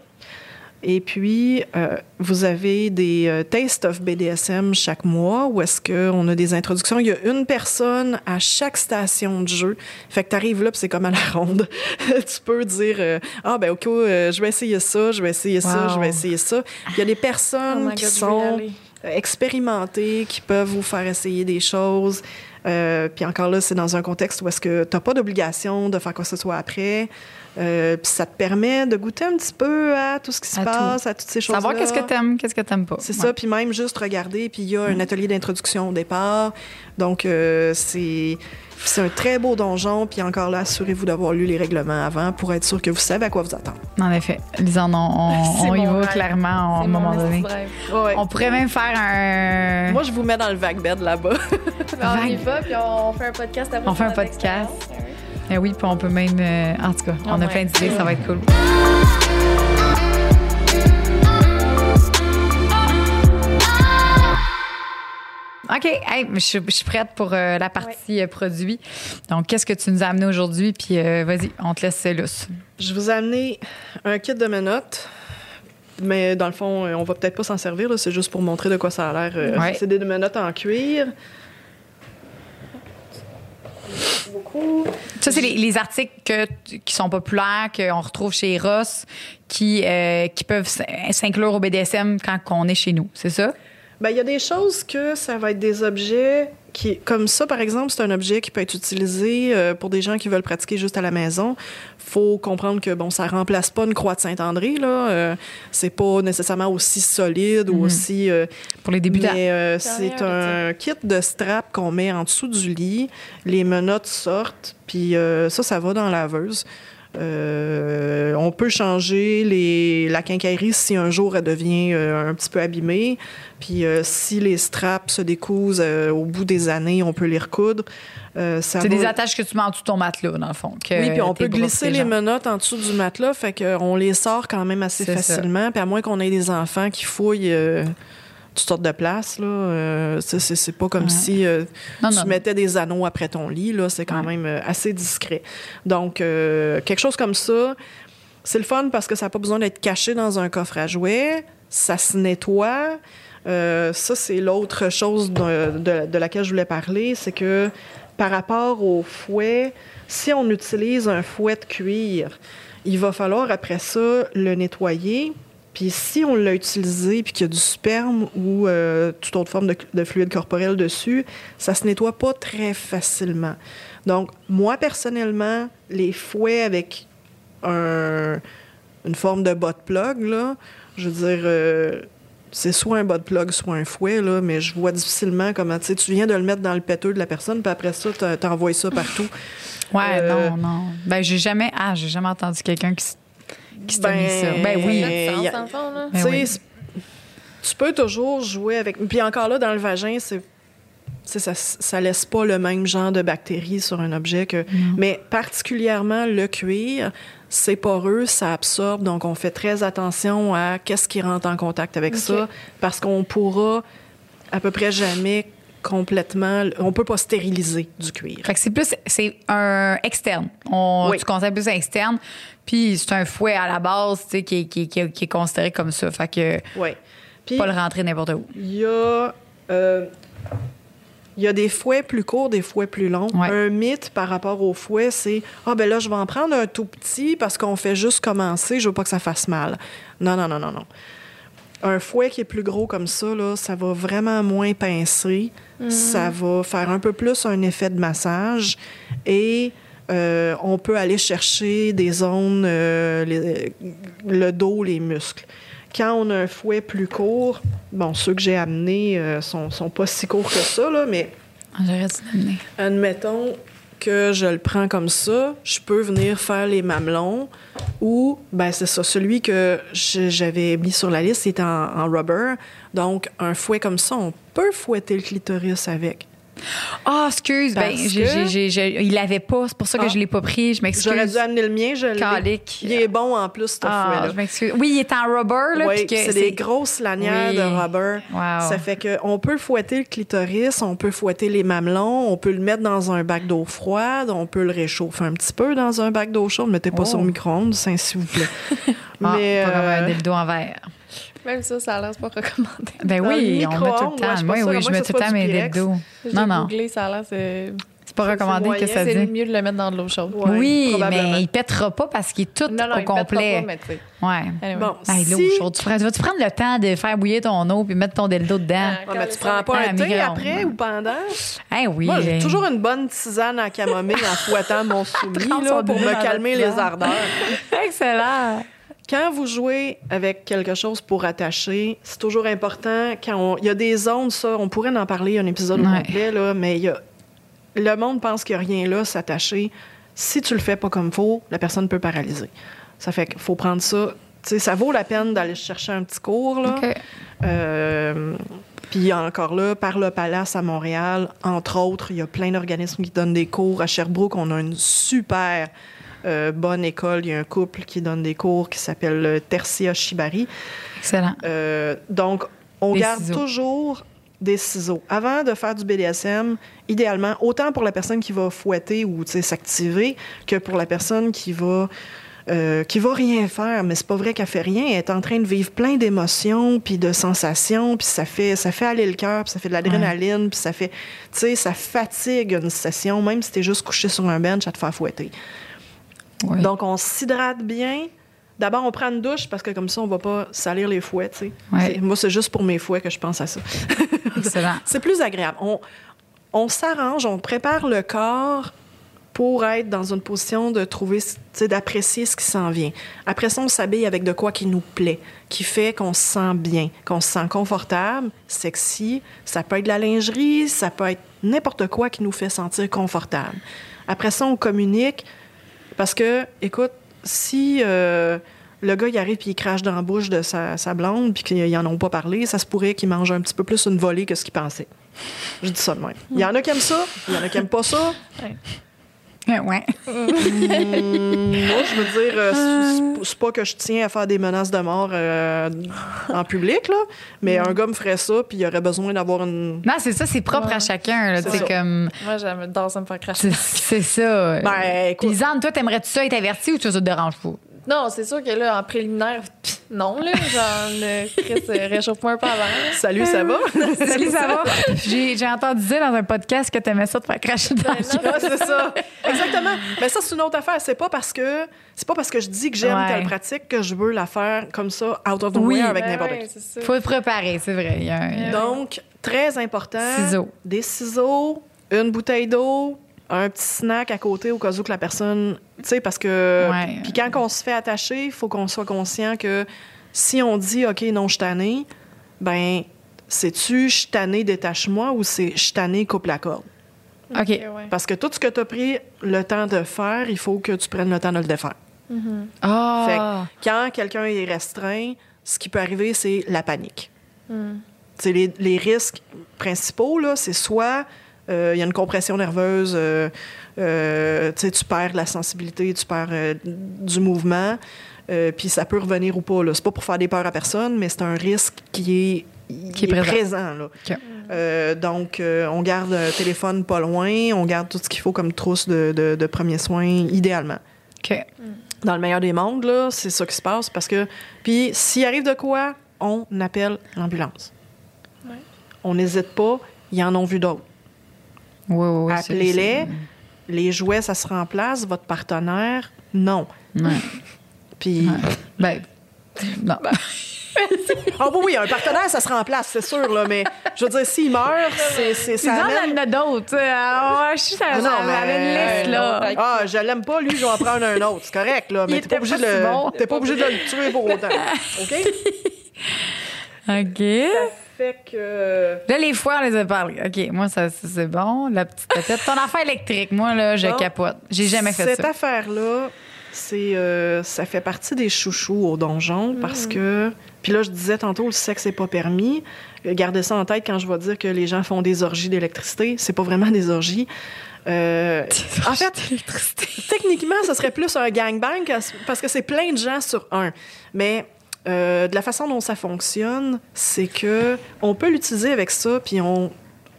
Et puis, euh, vous avez des euh, Taste of BDSM chaque mois où est-ce qu'on a des introductions. Il y a une personne à chaque station de jeu. Fait que tu arrives là, puis c'est comme à la ronde. tu peux dire euh, Ah, ben, OK, euh, je vais essayer ça, je vais essayer ça, je vais essayer ça. Il y a des Oh personnes my qui God, sont expérimentées, qui peuvent vous faire essayer des choses. Puis encore là, c'est dans un contexte où est-ce que tu n'as pas d'obligation de faire quoi que ce soit après. Euh, puis ça te permet de goûter un petit peu à tout ce qui se À tout. passe, à toutes ces choses-là. Savoir qu'est-ce que t'aimes, qu'est-ce que t'aimes pas. C'est Ouais. ça, puis même juste regarder, puis il y a un atelier d'introduction au départ. Donc, euh, c'est c'est un très beau donjon, puis encore là, assurez-vous d'avoir lu les règlements avant pour être sûr que vous savez à quoi vous attendre. En effet. Lisanne, on, on, on y va rêve. clairement à un moment donné. On pourrait même faire un. Moi, je vous mets dans le vague bed là-bas. On y va, puis on fait un podcast après. On fait un podcast. Eh oui, puis on peut même. euh, en tout cas, on a ouais. plein d'idées, ça va être cool. OK, hey, je, suis- je suis prête pour euh, la partie euh, produit. Donc, qu'est-ce que tu nous as amené aujourd'hui? Puis, euh, vas-y, on te laisse lousse. Je vous ai amené un kit de menottes. Mais dans le fond, on va peut-être pas s'en servir. C'est juste pour montrer de quoi ça a l'air. Euh, Ouais. C'est des menottes en cuir. Beaucoup. Ça, c'est les, les articles que, qui sont populaires, qu'on retrouve chez Ross, qui, euh, qui peuvent s'inclure au BDSM quand on est chez nous. C'est ça? Ben, il y a des choses que ça va être des objets qui, comme ça, par exemple, c'est un objet qui peut être utilisé euh, pour des gens qui veulent pratiquer juste à la maison. Faut comprendre que bon, ça remplace pas une croix de Saint-André là. Euh, c'est pas nécessairement aussi solide ou Mhm. aussi. euh, Pour les débutants. mais euh, c'est un kit de strap qu'on met en dessous du lit. Les menottes sortent, puis euh, ça, ça va dans la laveuse. Euh, on peut changer les, la quincaillerie si un jour elle devient euh, un petit peu abîmée. Puis euh, si les straps se décousent euh, au bout des années, on peut les recoudre. Euh, ça C'est va- des attaches que tu mets en dessous de ton matelas, dans le fond. que oui, puis on peut glisser les menottes en dessous du matelas, fait qu'on les sort quand même assez facilement. Puis à moins qu'on ait des enfants qui fouillent euh, toutes sortes de places, là, euh, c'est- pas comme Ouais. si euh, Non, tu non. mettais des anneaux après ton lit, là, c'est quand Ouais. même euh, assez discret. Donc, euh, quelque chose comme ça, c'est le fun parce que ça n'a pas besoin d'être caché dans un coffre à jouets, ça se nettoie. Ça, c'est l'autre chose de, de- de laquelle je voulais parler, c'est que par rapport au fouet, si on utilise un fouet de cuir, il va falloir après ça le nettoyer. Puis si on l'a utilisé puis qu'il y a du sperme ou euh, toute autre forme de, de fluide corporel dessus, ça se nettoie pas très facilement. Donc moi personnellement, les fouets avec un- une forme de bot plug là, je veux dire euh, c'est soit un bot plug, soit un fouet, là, mais je vois difficilement comment, tu sais, tu viens de le mettre dans le péteux de la personne, puis après ça, t'en- t'envoies ça partout. Ouais, Euh, non, non. Ben, j'ai jamais, ah, j'ai jamais entendu quelqu'un qui, qui se Ben, ça. Ben oui. Fond, là. Ben Tu oui. tu peux toujours jouer avec. Puis encore là, dans le vagin, c'est. Ça, ça laisse pas le même genre de bactéries sur un objet que. Mais particulièrement le cuir, c'est poreux, ça absorbe. Donc, on fait très attention à qu'est-ce qui rentre en contact avec ça, parce qu'on pourra à peu près jamais complètement. On peut pas stériliser du cuir. Fait que c'est plus, c'est un externe. On, Oui. Tu conseilles plus un externe. Puis c'est un fouet à la base, tu sais, qui, est- qui, est- qui, est- qui est considéré comme ça. Fait que Oui. Puis, pas le rentrer n'importe où. Il y a. euh, il y a des fouets plus courts, des fouets plus longs. Ouais. Un mythe par rapport aux fouets, c'est Ah, ben là, je vais en prendre un tout petit parce qu'on fait juste commencer, je veux pas que ça fasse mal. Non, non, non, non, non. Un fouet qui est plus gros comme ça, là, ça va vraiment moins pincer. Ça va faire un peu plus un effet de massage. Et euh, on peut aller chercher des zones, euh, les- le dos, les muscles. Quand on a un fouet plus court, bon, ceux que j'ai amenés euh, sont, sont pas si courts que ça, là, mais Ah, J'aurais dû l'amener. admettons que je le prends comme ça, je peux venir faire les mamelons ou, ben c'est ça, celui que j'avais mis sur la liste, en, en rubber. Donc, un fouet comme ça, on peut fouetter le clitoris avec. Ah, excuse. Ben, il l'avait pas. C'est pour ça que Ah. je l'ai pas pris. Je m'excuse. J'aurais dû amener le mien, je l'ai. Il est bon en plus, ce Ah, fouet-là. je m'excuse. Oui, il est en rubber, là. Oui, c'est des grosses lanières Oui. de rubber. Wow. Ça fait qu'on peut fouetter le clitoris, on peut fouetter les mamelons, on peut le mettre dans un bac d'eau froide, on peut le réchauffer un petit peu dans un bac d'eau chaude. Mettez pas Oh. au micro-ondes, s'il vous plaît. Ah, Mais, pas comme un euh, dildo en verre. Même ça, ça a l'air pas recommandé. Ben Dans oui, on met tout le temps. ouais, sûre, oui, à je mets tout le temps mes dildos. J'ai Non, non. googlé, ça a l'air, c'est C'est pas recommandé moyen, que ça c'est dit? mieux de le mettre dans de l'eau chaude. Ouais, oui, probablement. mais il pètera pas parce qu'il est tout Non, non, au il complet. Pas, mais. Ouais. Anyway. Bon, Hey, l'eau si- chaude. Tu, prends- tu vas-tu prendre le temps de faire bouillir ton eau puis mettre ton dildo dedans? Ah, Ouais, mais tu prends pas Ah, un thé micro-ondes. après ou pendant? Eh oui. Moi, j'ai toujours une bonne tisane en camomille en fouettant mon soumis là, pour me calmer les ardeurs. Excellent. Quand vous jouez avec quelque chose pour attacher, c'est toujours important. Quand on- il y a des ondes, ça, on pourrait en parler un épisode Ouais. complet, là, mais il y a, le monde pense qu'il n'y a rien là, s'attacher. Si tu le fais pas comme faut, la personne peut paralyser. Ça fait qu'il faut prendre ça. Ça vaut la peine d'aller chercher un petit cours. Là. Euh, puis encore là, par le Palace à Montréal, entre autres, il y a plein d'organismes qui donnent des cours. À Sherbrooke, on a une super euh, bonne école. Il y a un couple qui donne des cours qui s'appelle Tercia Shibari. Excellent. Euh, donc, on Des garde ciseaux. toujours des ciseaux. Avant de faire du BDSM, idéalement, autant pour la personne qui va fouetter ou s'activer que pour la personne qui va euh, qui va rien faire, mais c'est pas vrai qu'elle fait rien. Elle est en train de vivre plein d'émotions, puis de sensations, puis ça fait ça fait aller le cœur, puis ça fait de l'adrénaline, puis ça fait, tu sais, ça fatigue une session, même si t'es juste couché sur un bench à te faire fouetter. Oui. Donc, on s'hydrate bien, D'abord, on prend une douche parce que comme ça, on va pas salir les fouets, tu sais. Ouais. C'est- Moi, c'est juste pour mes fouets que je pense à ça. Excellent. C'est plus agréable. On, on s'arrange, on prépare le corps pour être dans une position de trouver, d'apprécier ce qui s'en vient. Après ça, on s'habille avec de quoi qui nous plaît, qui fait qu'on se sent bien, qu'on se sent confortable, sexy. Ça peut être de la lingerie, ça peut être n'importe quoi qui nous fait sentir confortable. Après ça, on communique parce que, écoute, si euh, le gars il arrive puis il crache dans la bouche de sa, blonde puis qu'ils en ont pas parlé, ça se pourrait qu'il mange un petit peu plus une volée que ce qu'il pensait. Je dis ça de même. Il y en a qui aiment ça, il y en a qui aiment pas ça. Euh, ouais. Hum, moi, je veux dire, euh, c'est- c'est pas que je tiens à faire des menaces de mort euh, en public, là, mais un gars me ferait ça, puis il aurait besoin d'avoir une. Non, c'est ça, c'est propre à chacun. là. C'est comme. Moi, j'adore ça me faire cracher. C'est c'est ça. Ben, écoute. Toi, t'aimerais-tu ça être averti ou ça te dérange pas? Non, c'est sûr que là, en préliminaire, non, là. Genre, le euh, réchauffe-moi un peu avant. Salut, ça va? Salut, ça va? J'ai j'ai entendu dire dans un podcast que t'aimais ça te faire cracher dans la Ben. Ah, c'est ça. Exactement. Mais ça, c'est une autre affaire. C'est pas parce que c'est pas parce que je dis que j'aime Ouais. telle pratique que je veux la faire comme ça, out of the Oui. way avec Ben n'importe ouais, qui. ça. Faut te préparer, c'est vrai. Il y a un- il y a- Donc, très important. Ciseaux. Des ciseaux, une bouteille d'eau, un petit snack à côté au cas où que la personne. Tu sais, parce que. Ouais. Puis quand on se fait attacher, il faut qu'on soit conscient que si on dit, OK, non, je suis tanné, ben, c'est-tu je suis tanné, détache-moi ou c'est je suis tanné, coupe la corde? OK. Ouais. Parce que tout ce que tu as pris le temps de faire, il faut que tu prennes le temps de le défaire. Ah! Quand quelqu'un est restreint, ce qui peut arriver, c'est la panique. C'est les, les risques principaux, là, c'est soit euh, il y a une compression nerveuse, euh, euh, tu sais, tu perds la sensibilité, tu perds euh, du mouvement, euh, puis ça peut revenir ou pas. là. C'est pas pour faire des peurs à personne, mais c'est un risque qui est, Qui est présent. là. Euh, donc, euh, on garde un téléphone pas loin, on garde tout ce qu'il faut comme trousse de, de, de premiers soins, idéalement dans le meilleur des mondes, là, c'est ça qui se passe parce que. Puis, s'il arrive de quoi, on appelle l'ambulance. Ouais. On n'hésite pas, ils en ont vu d'autres. Oui, oui, Appelez-les. Les jouets, ça se remplace. Votre partenaire, non. Ouais. Puis. Ben, non. Ah, bon, oui, un partenaire, ça se remplace, c'est sûr, là, mais je veux dire, s'il meurt, c'est, c'est, ça Lisanne, amène- a d'autres. Ah, je suis Ah, non, avait mais- une liste, là. Ah, je l'aime pas, lui, je vais en prendre un autre. C'est correct, là, mais t'es pas obligé, pas de, si le, bon. t'es pas obligé de le tuer pour autant. OK? OK. Fait que. Là, les fois, on les a parlé. OK, moi, ça, ça, c'est bon. La petite tête. Ton affaire électrique, moi, là, je Non. capote. J'ai jamais fait Cette ça. affaire-là, c'est, euh, ça fait partie des chouchous au donjon Mm. parce que. Puis là, je disais tantôt, le sexe n'est pas permis. Gardez ça en tête quand je vais dire que les gens font des orgies d'électricité. C'est pas vraiment des orgies. Euh, en fait, techniquement, ce serait plus un gangbang parce que c'est plein de gens sur un. Mais euh, de la façon dont ça fonctionne, c'est que on peut l'utiliser avec ça, puis on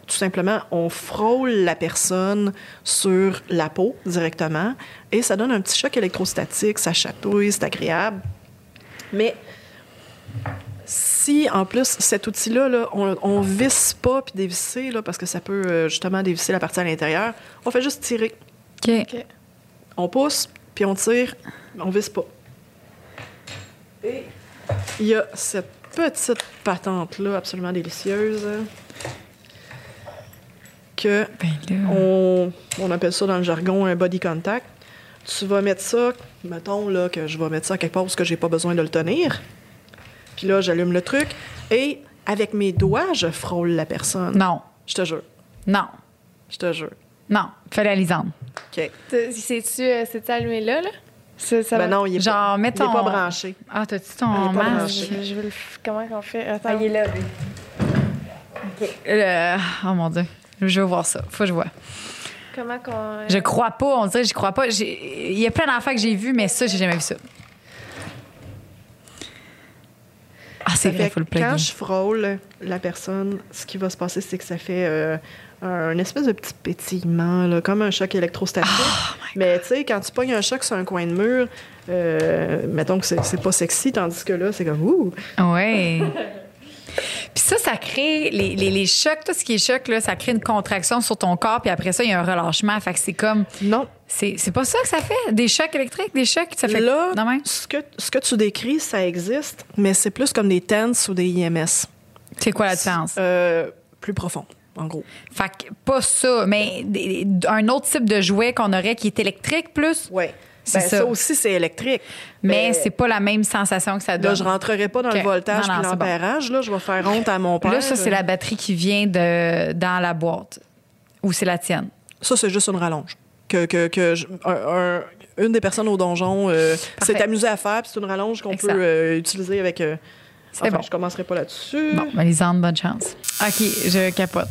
tout simplement on frôle la personne sur la peau directement et ça donne un petit choc électrostatique, ça chatouille, c'est agréable. Mais si en plus cet outil-là, là, on, on visse pas puis dévisser là, parce que ça peut euh, justement dévisser la partie à l'intérieur, on fait juste tirer. OK. On pousse, puis on tire, on visse pas. Et il y a cette petite patente-là, absolument délicieuse, que Ben là. on, on appelle ça dans le jargon un body contact. Tu vas mettre ça, mettons là, que je vais mettre ça quelque part parce que j'ai pas besoin de le tenir. Puis là, j'allume le truc et avec mes doigts, je frôle la personne. Non. Je te jure. Non. Je te jure. Non. Fais la lisande. OK. Euh, c'est-tu allumé là, là? Ça, ça Ben va- non, il est, Genre, pas, il est ton- branché. Ah, t'as-tu ton est masque? Je, veux le Comment qu'on fait? Attends. là. Euh, oh mon Dieu. Je veux voir ça. Faut que je vois. Comment qu'on. euh, Je crois pas. On dirait que je crois pas. J'ai- Il y a plein d'affaires que j'ai vues, mais ça, j'ai jamais vu ça. Ah, c'est Ça vrai, fait faut le que plugger. quand je frôle la personne, ce qui va se passer, c'est que ça fait euh, un espèce de petit pétillement, là, comme un choc électrostatique. Oh Mais tu sais, quand tu pognes un choc sur un coin de mur, euh, mettons que c'est pas sexy, tandis que là, c'est comme ouh. Ouais. Puis ça, ça crée les, les, les chocs, tout ce qui est choc, là, ça crée une contraction sur ton corps, puis après ça, il y a un relâchement. Fait que c'est comme. Non. C'est pas ça que ça fait? Des chocs électriques, des chocs, ça fait. Là, Non, même? ce que, ce que tu décris, ça existe, mais c'est plus comme des TENS ou des IMS. C'est quoi la différence? Euh, plus profond, en gros. Fait que pas ça, mais des- un autre type de jouet qu'on aurait qui est électrique plus, Oui. Ben, ça. ça. aussi, c'est électrique. mais Ben, c'est pas la même sensation que ça donne. Là, je rentrerai pas dans le voltage bon. l'ampérage. Là, je vais faire honte à mon père. Là, ça, c'est la batterie qui vient de, dans la boîte. Ou c'est la tienne? Ça, c'est juste une rallonge. Que, que, que je- un- un- une des personnes au donjon euh, s'est amusée à faire, puis c'est une rallonge qu'on peut euh, utiliser avec. euh, enfin, bon. Je commencerai pas là-dessus. Bon, Lisande, bonne chance. OK, je capote.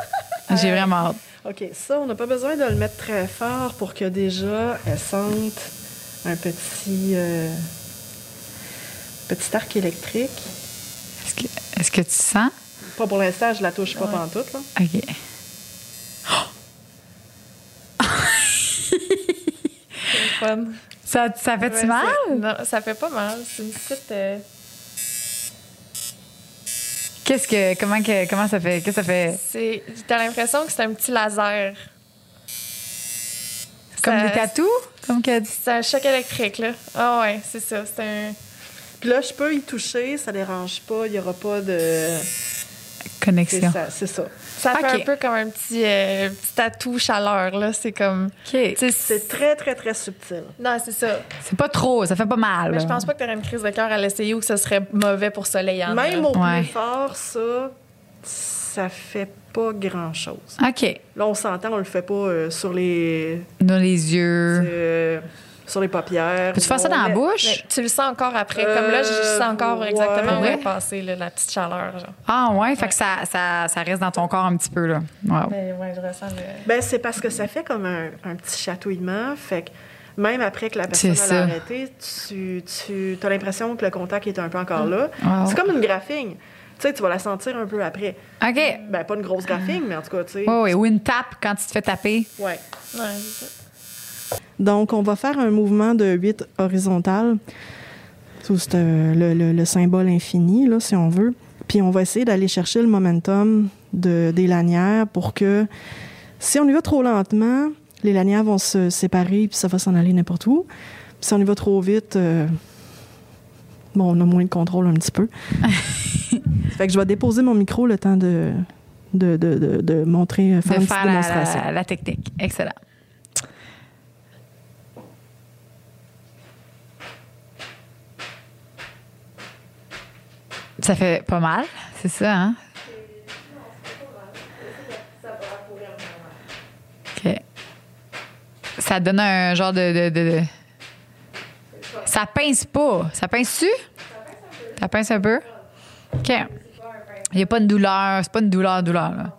J'ai vraiment hâte. OK, ça, on n'a pas besoin de le mettre très fort pour que déjà elle sente un petit, euh, petit arc électrique. Est-ce que, est-ce que tu sens? Pas pour l'instant, je la touche pas pantoute. Là. OK. C'est fun. Ça, ça fait-tu Ouais, mal? Non, ça fait pas mal. C'est une petite. euh, Qu'est-ce que, comment, que, comment ça fait? Qu'est-ce que ça fait? c'est. T'as l'impression que c'est un petit laser. Comme Ça- des tatous? Comme que C'est un choc électrique, là. Ah ouais, c'est ça. C'est un. Puis là, je peux y toucher, ça dérange pas, il n'y aura pas de. C'est connexion. ça. C'est ça. Ça fait un peu comme un petit, euh, petit tatou chaleur, là. C'est comme. C'est très, très, très subtil. Non, c'est ça. C'est pas trop, ça fait pas mal. Mais je pense pas que t'aurais une crise de cœur à l'essayer ou que ce serait mauvais pour soleil en Même au Ouais. plus fort, ça, ça fait pas grand-chose. OK. Là, on s'entend, on le fait pas euh, sur les Dans les yeux. Euh, sur les paupières. Peux-tu faire ça dans la bouche? Tu le sens encore après. Comme là, je Euh, sens encore exactement où est passée, là, la petite chaleur. Genre. Ah ouais, fait que ça, ça, ça reste dans ton corps un petit peu, là. Wow. Mais ouais, je ressens le. Ben, c'est parce que ça fait comme un, un petit chatouillement. Fait que même après que la personne a arrêté, tu, tu as l'impression que le contact est un peu encore là. Wow. C'est comme une graphine. Tu sais, tu vas la sentir un peu après. OK. Ben, pas une grosse graphine, mais en tout cas, tu sais. Oui, oui. Ou une tape quand tu te fais taper. Ouais. Ouais, c'est ça. Donc, on va faire un mouvement de 8 horizontal cette- le, le- le symbole infini, là, si on veut. Puis, on va essayer d'aller chercher le momentum de, des lanières pour que, si on y va trop lentement, les lanières vont se séparer puis ça va s'en aller n'importe où. Puis, si on y va trop vite, euh, bon, on a moins de contrôle un petit peu. fait que je vais déposer mon micro le temps de, de, de, de- de montrer, faire de une petite faire la, démonstration. la- la technique. Excellent. Ça fait pas mal, c'est ça, hein? OK. Ça donne un genre de. de- de- Ça pince pas. Ça pince-tu? Ça pince un peu? OK. Il n'y a pas de douleur. C'est pas une douleur, douleur, là.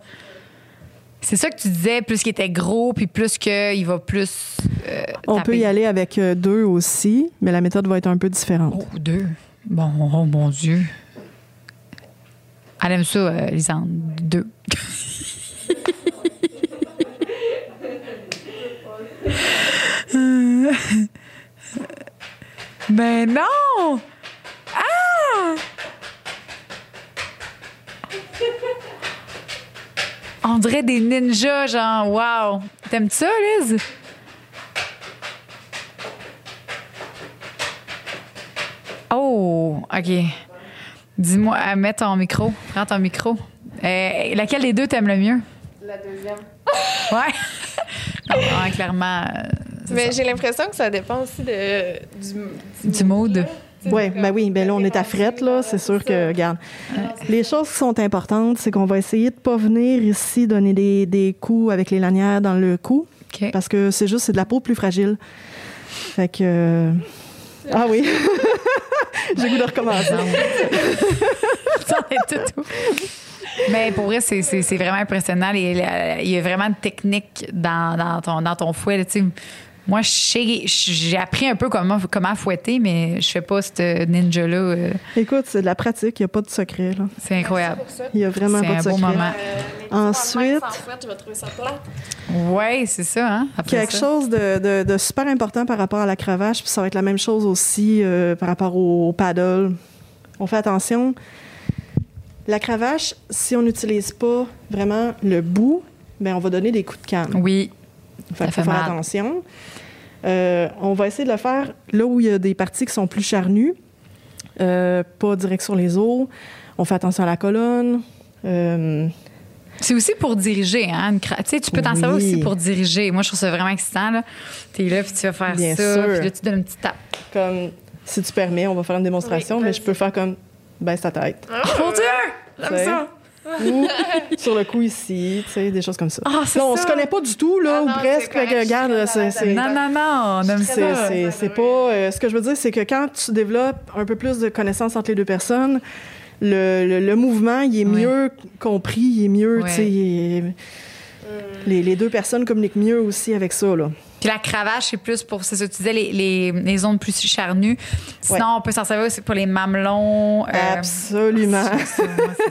C'est ça que tu disais, plus qu'il était gros, puis plus qu'il va plus. euh, On peut y aller avec euh, deux aussi, mais la méthode va être un peu différente. Oh, deux. Bon, oh mon Dieu. Elle ça, euh, Lisande. Deux. Euh, ben non! Ah! On dirait des ninjas, genre, wow! T'aimes ça, Liz? Oh, OK. Dis-moi, euh, mets ton micro. Prends ton micro. Euh, laquelle des deux t'aimes le mieux? La deuxième. Ouais. non, clairement. euh, Mais j'ai l'impression que ça dépend aussi de, du, sais, Oui, ben oui, ben là, on est à frette, là. C'est sûr que, regarde. Les choses qui sont importantes, c'est qu'on va essayer de pas venir ici donner des, des coups avec les lanières dans le cou, OK. parce que c'est juste, c'est de la peau plus fragile. Fait que. euh, Ah oui! J'ai goût de recommencer. Mais pour vrai, c'est, c'est, c'est vraiment impressionnant. Il y a- vraiment de technique dans, dans, ton, dans ton fouet. là. Moi, je sais- j'ai appris un peu comment, comment fouetter, mais je fais pas ce ninja-là. euh, Écoute, c'est de la pratique, il n'y a pas de secret, là. C'est incroyable. Il n'y a vraiment C'est pas un de beau secret. moment. Euh, mais tu Ensuite- vois, en fouette, je vais trouver ça plate. Oui, c'est ça. Hein? Après Quelque ça. chose de, de- de super important par rapport à la cravache, puis ça va être la même chose aussi euh, par rapport au, au paddle. On fait attention. La cravache, si on n'utilise pas vraiment le bout, ben on va donner des coups de canne. Oui. Fait Ça qu'il faut fait faire mal. attention. Euh, on va essayer de le faire là où il y a des parties qui sont plus charnues, euh, pas direct sur les os. On fait attention à la colonne. Euh, C'est aussi pour diriger, hein? une cra- Tu sais, tu peux t'en Oui. servir aussi pour diriger. Moi, je trouve ça vraiment excitant, là. T'es là, puis tu vas faire Bien ça, sûr. puis là, tu donnes une petite tape. comme, si tu permets, on va faire une démonstration, Oui, mais je peux faire comme, baisse ta tête. Mon Dieu! J'aime ça! Ou sur le cou ici, tu sais, des choses comme ça. Ah, c'est Là, on se connaît pas du tout, là, Ah ou non, presque. c'est fait que, correct, regarde, c'est- c'est. Non, non, non, on aime C'est, ça. c'est, c'est pas. euh, ce que je veux dire, c'est que quand tu développes un peu plus de connaissances entre les deux personnes, le, le, le mouvement, il est Oui. mieux compris, il est mieux, tu sais, est- les, les deux personnes communiquent mieux aussi avec ça, là. Puis la cravache, c'est plus pour, c'est ça, tu disais, les, les, les zones plus charnues. Sinon, Ouais. on peut s'en servir aussi pour les mamelons. euh, Absolument. c'est ça,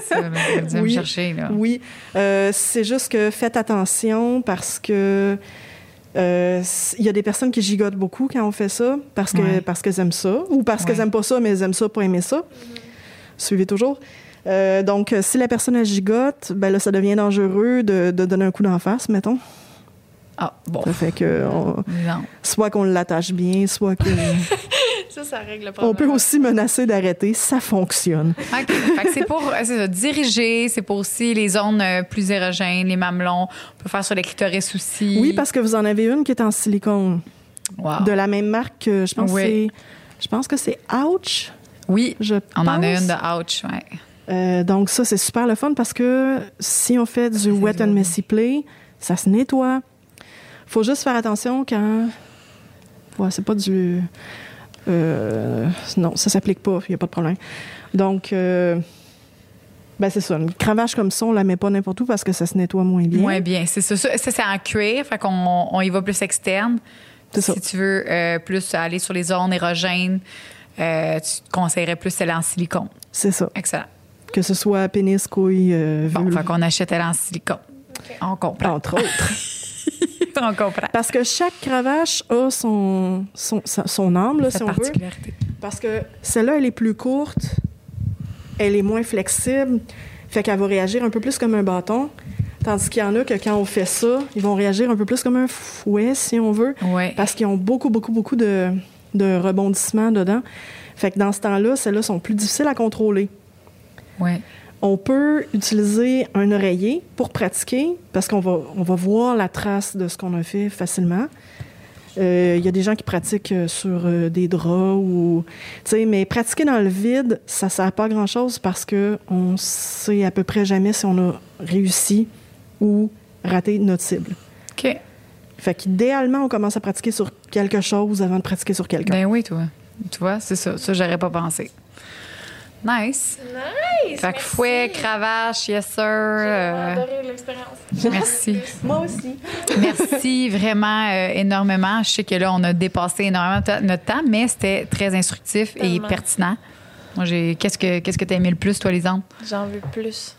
ça. je viens me Oui. chercher, là. Oui, Euh, c'est juste que faites attention parce que euh, il y a des personnes qui gigotent beaucoup quand on fait ça parce que Ouais. parce qu'elles aiment ça ou parce Ouais. qu'elles aiment pas ça mais elles aiment ça pour aimer ça. Suivez toujours. Euh, donc, si la personne elle gigote, ben là, ça devient dangereux de, de donner un coup d'en face, mettons. Ah, bon. Ça fait que on- Non. soit qu'on l'attache bien, soit que Ça, ça règle le problème. on peut aussi menacer d'arrêter. Ça fonctionne. OK. Fait que c'est pour euh, ça, diriger, c'est pour aussi les zones euh, plus érogènes, les mamelons. On peut faire sur les clitoris aussi. Oui, parce que vous en avez une qui est en silicone. Wow. de la même marque que je pense Oui. que c'est je pense que c'est Ouch. Oui, Je on en a une de Ouch, ouais. Euh, donc ça c'est super le fun parce que si on fait du wet and messy play, ça se nettoie. Faut juste faire attention quand ouais, c'est pas du euh, non, ça s'applique pas, il y a pas de problème. Donc euh, ben c'est ça, une cravache comme ça, on la met pas n'importe où parce que ça se nettoie moins bien. Moins bien, c'est ça. Ça, c'est en cuir, fait qu'on on y va plus externe. C'est si ça. tu veux euh, plus aller sur les zones érogènes, tu te conseillerais plus celle en silicone. C'est ça. Excellent. Que ce soit pénis, couille, Bon, fait qu'on achète elle en silicone. On comprend. entre autres. on comprend. Parce que chaque cravache a son, son, son âme, là, Cette si on veut. Parce que celle-là, elle est plus courte, elle est moins flexible, fait qu'elle va réagir un peu plus comme un bâton. Tandis qu'il y en a que quand on fait ça, ils vont réagir un peu plus comme un fouet, si on veut, parce qu'ils ont beaucoup, beaucoup, beaucoup de, de rebondissements dedans. Fait que dans ce temps-là, celles-là sont plus difficiles à contrôler. Ouais. On peut utiliser un oreiller pour pratiquer parce qu'on va, on va voir la trace de ce qu'on a fait facilement. Euh, Il y a des gens qui pratiquent euh, sur euh, des draps ou, tu sais, mais pratiquer dans le vide, ça sert pas à grand chose parce que on sait à peu près jamais si on a réussi ou raté notre cible. OK. Fait qu'idéalement, on commence à pratiquer sur quelque chose avant de pratiquer sur quelqu'un. Ben oui, toi. Tu vois, c'est ça. Ça, j'aurais pas pensé. Nice. Nice! Fait que fouet, cravache, yes sir. J'ai euh, adoré l'expérience. merci. Moi aussi. Merci vraiment euh, énormément. Je sais que là, on a dépassé énormément notre temps, mais c'était très instructif Tellement. et pertinent. Moi, j'ai. Qu'est-ce que qu'est-ce que t'as aimé le plus, toi, Lisande? J'en veux plus.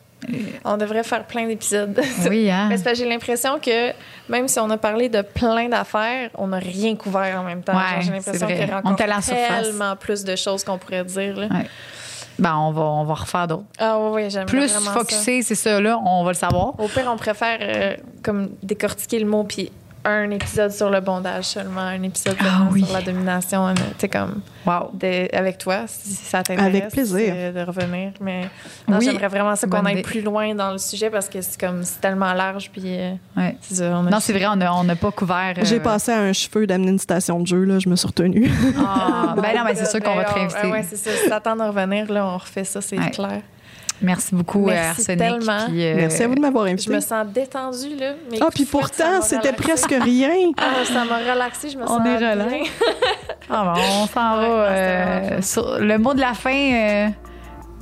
On devrait faire plein d'épisodes. Oui, hein? Parce que j'ai l'impression que même si on a parlé de plein d'affaires, on n'a rien couvert en même temps. Ouais, j'ai l'impression qu'il y a encore tellement plus de choses qu'on pourrait dire. Là. Ouais. Ben, on va, on va refaire d'autres. Ah oui, oui, j'aime Plus focusé, c'est ça, là, on va le savoir. Au pire, on préfère euh, comme décortiquer le mot puis un épisode sur le bondage seulement, un épisode Ah oui. sur la domination. Tu sais, comme Wow. de- avec toi, si ça t'intéresse. Avec plaisir. euh, De revenir. Mais Oui. j'aimerais vraiment ça qu'on aille plus loin dans le sujet parce que c'est comme c'est tellement large. Puis euh, Ouais. c'est ça, on a Non, c'est vrai, on n'a on a pas couvert. euh, J'ai passé à un cheveu d'amener une station de jeu, là, je me suis retenue. Ah, ben non, mais c'est sûr qu'on va te Ben, réinviter. c'est ça. Si t'attends de revenir, là, on refait ça, c'est Ouais. clair. Merci beaucoup, euh, Merci Arsenic. tellement. puis, euh, Merci à vous de m'avoir Je invité. me sens détendue, là. Mes Ah, puis pourtant, c'était presque rien. Ah, ça m'a relaxée, je me On sens est bien. relax. Ah, ben, on s'en Ouais, va. euh, sur le mot de la fin. euh,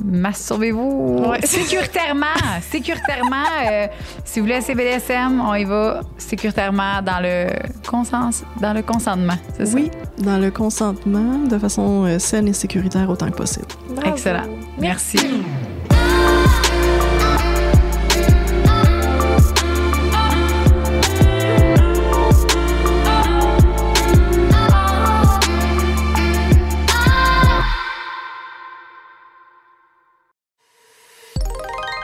Masturbez-vous Ouais. sécuritairement. sécuritairement. euh, si vous voulez essayer BDSM, on y va sécuritairement dans le, consens- dans le consentement. C'est ça? Oui, dans le consentement, de façon euh, saine et sécuritaire autant que possible. Bravo. Excellent. Merci.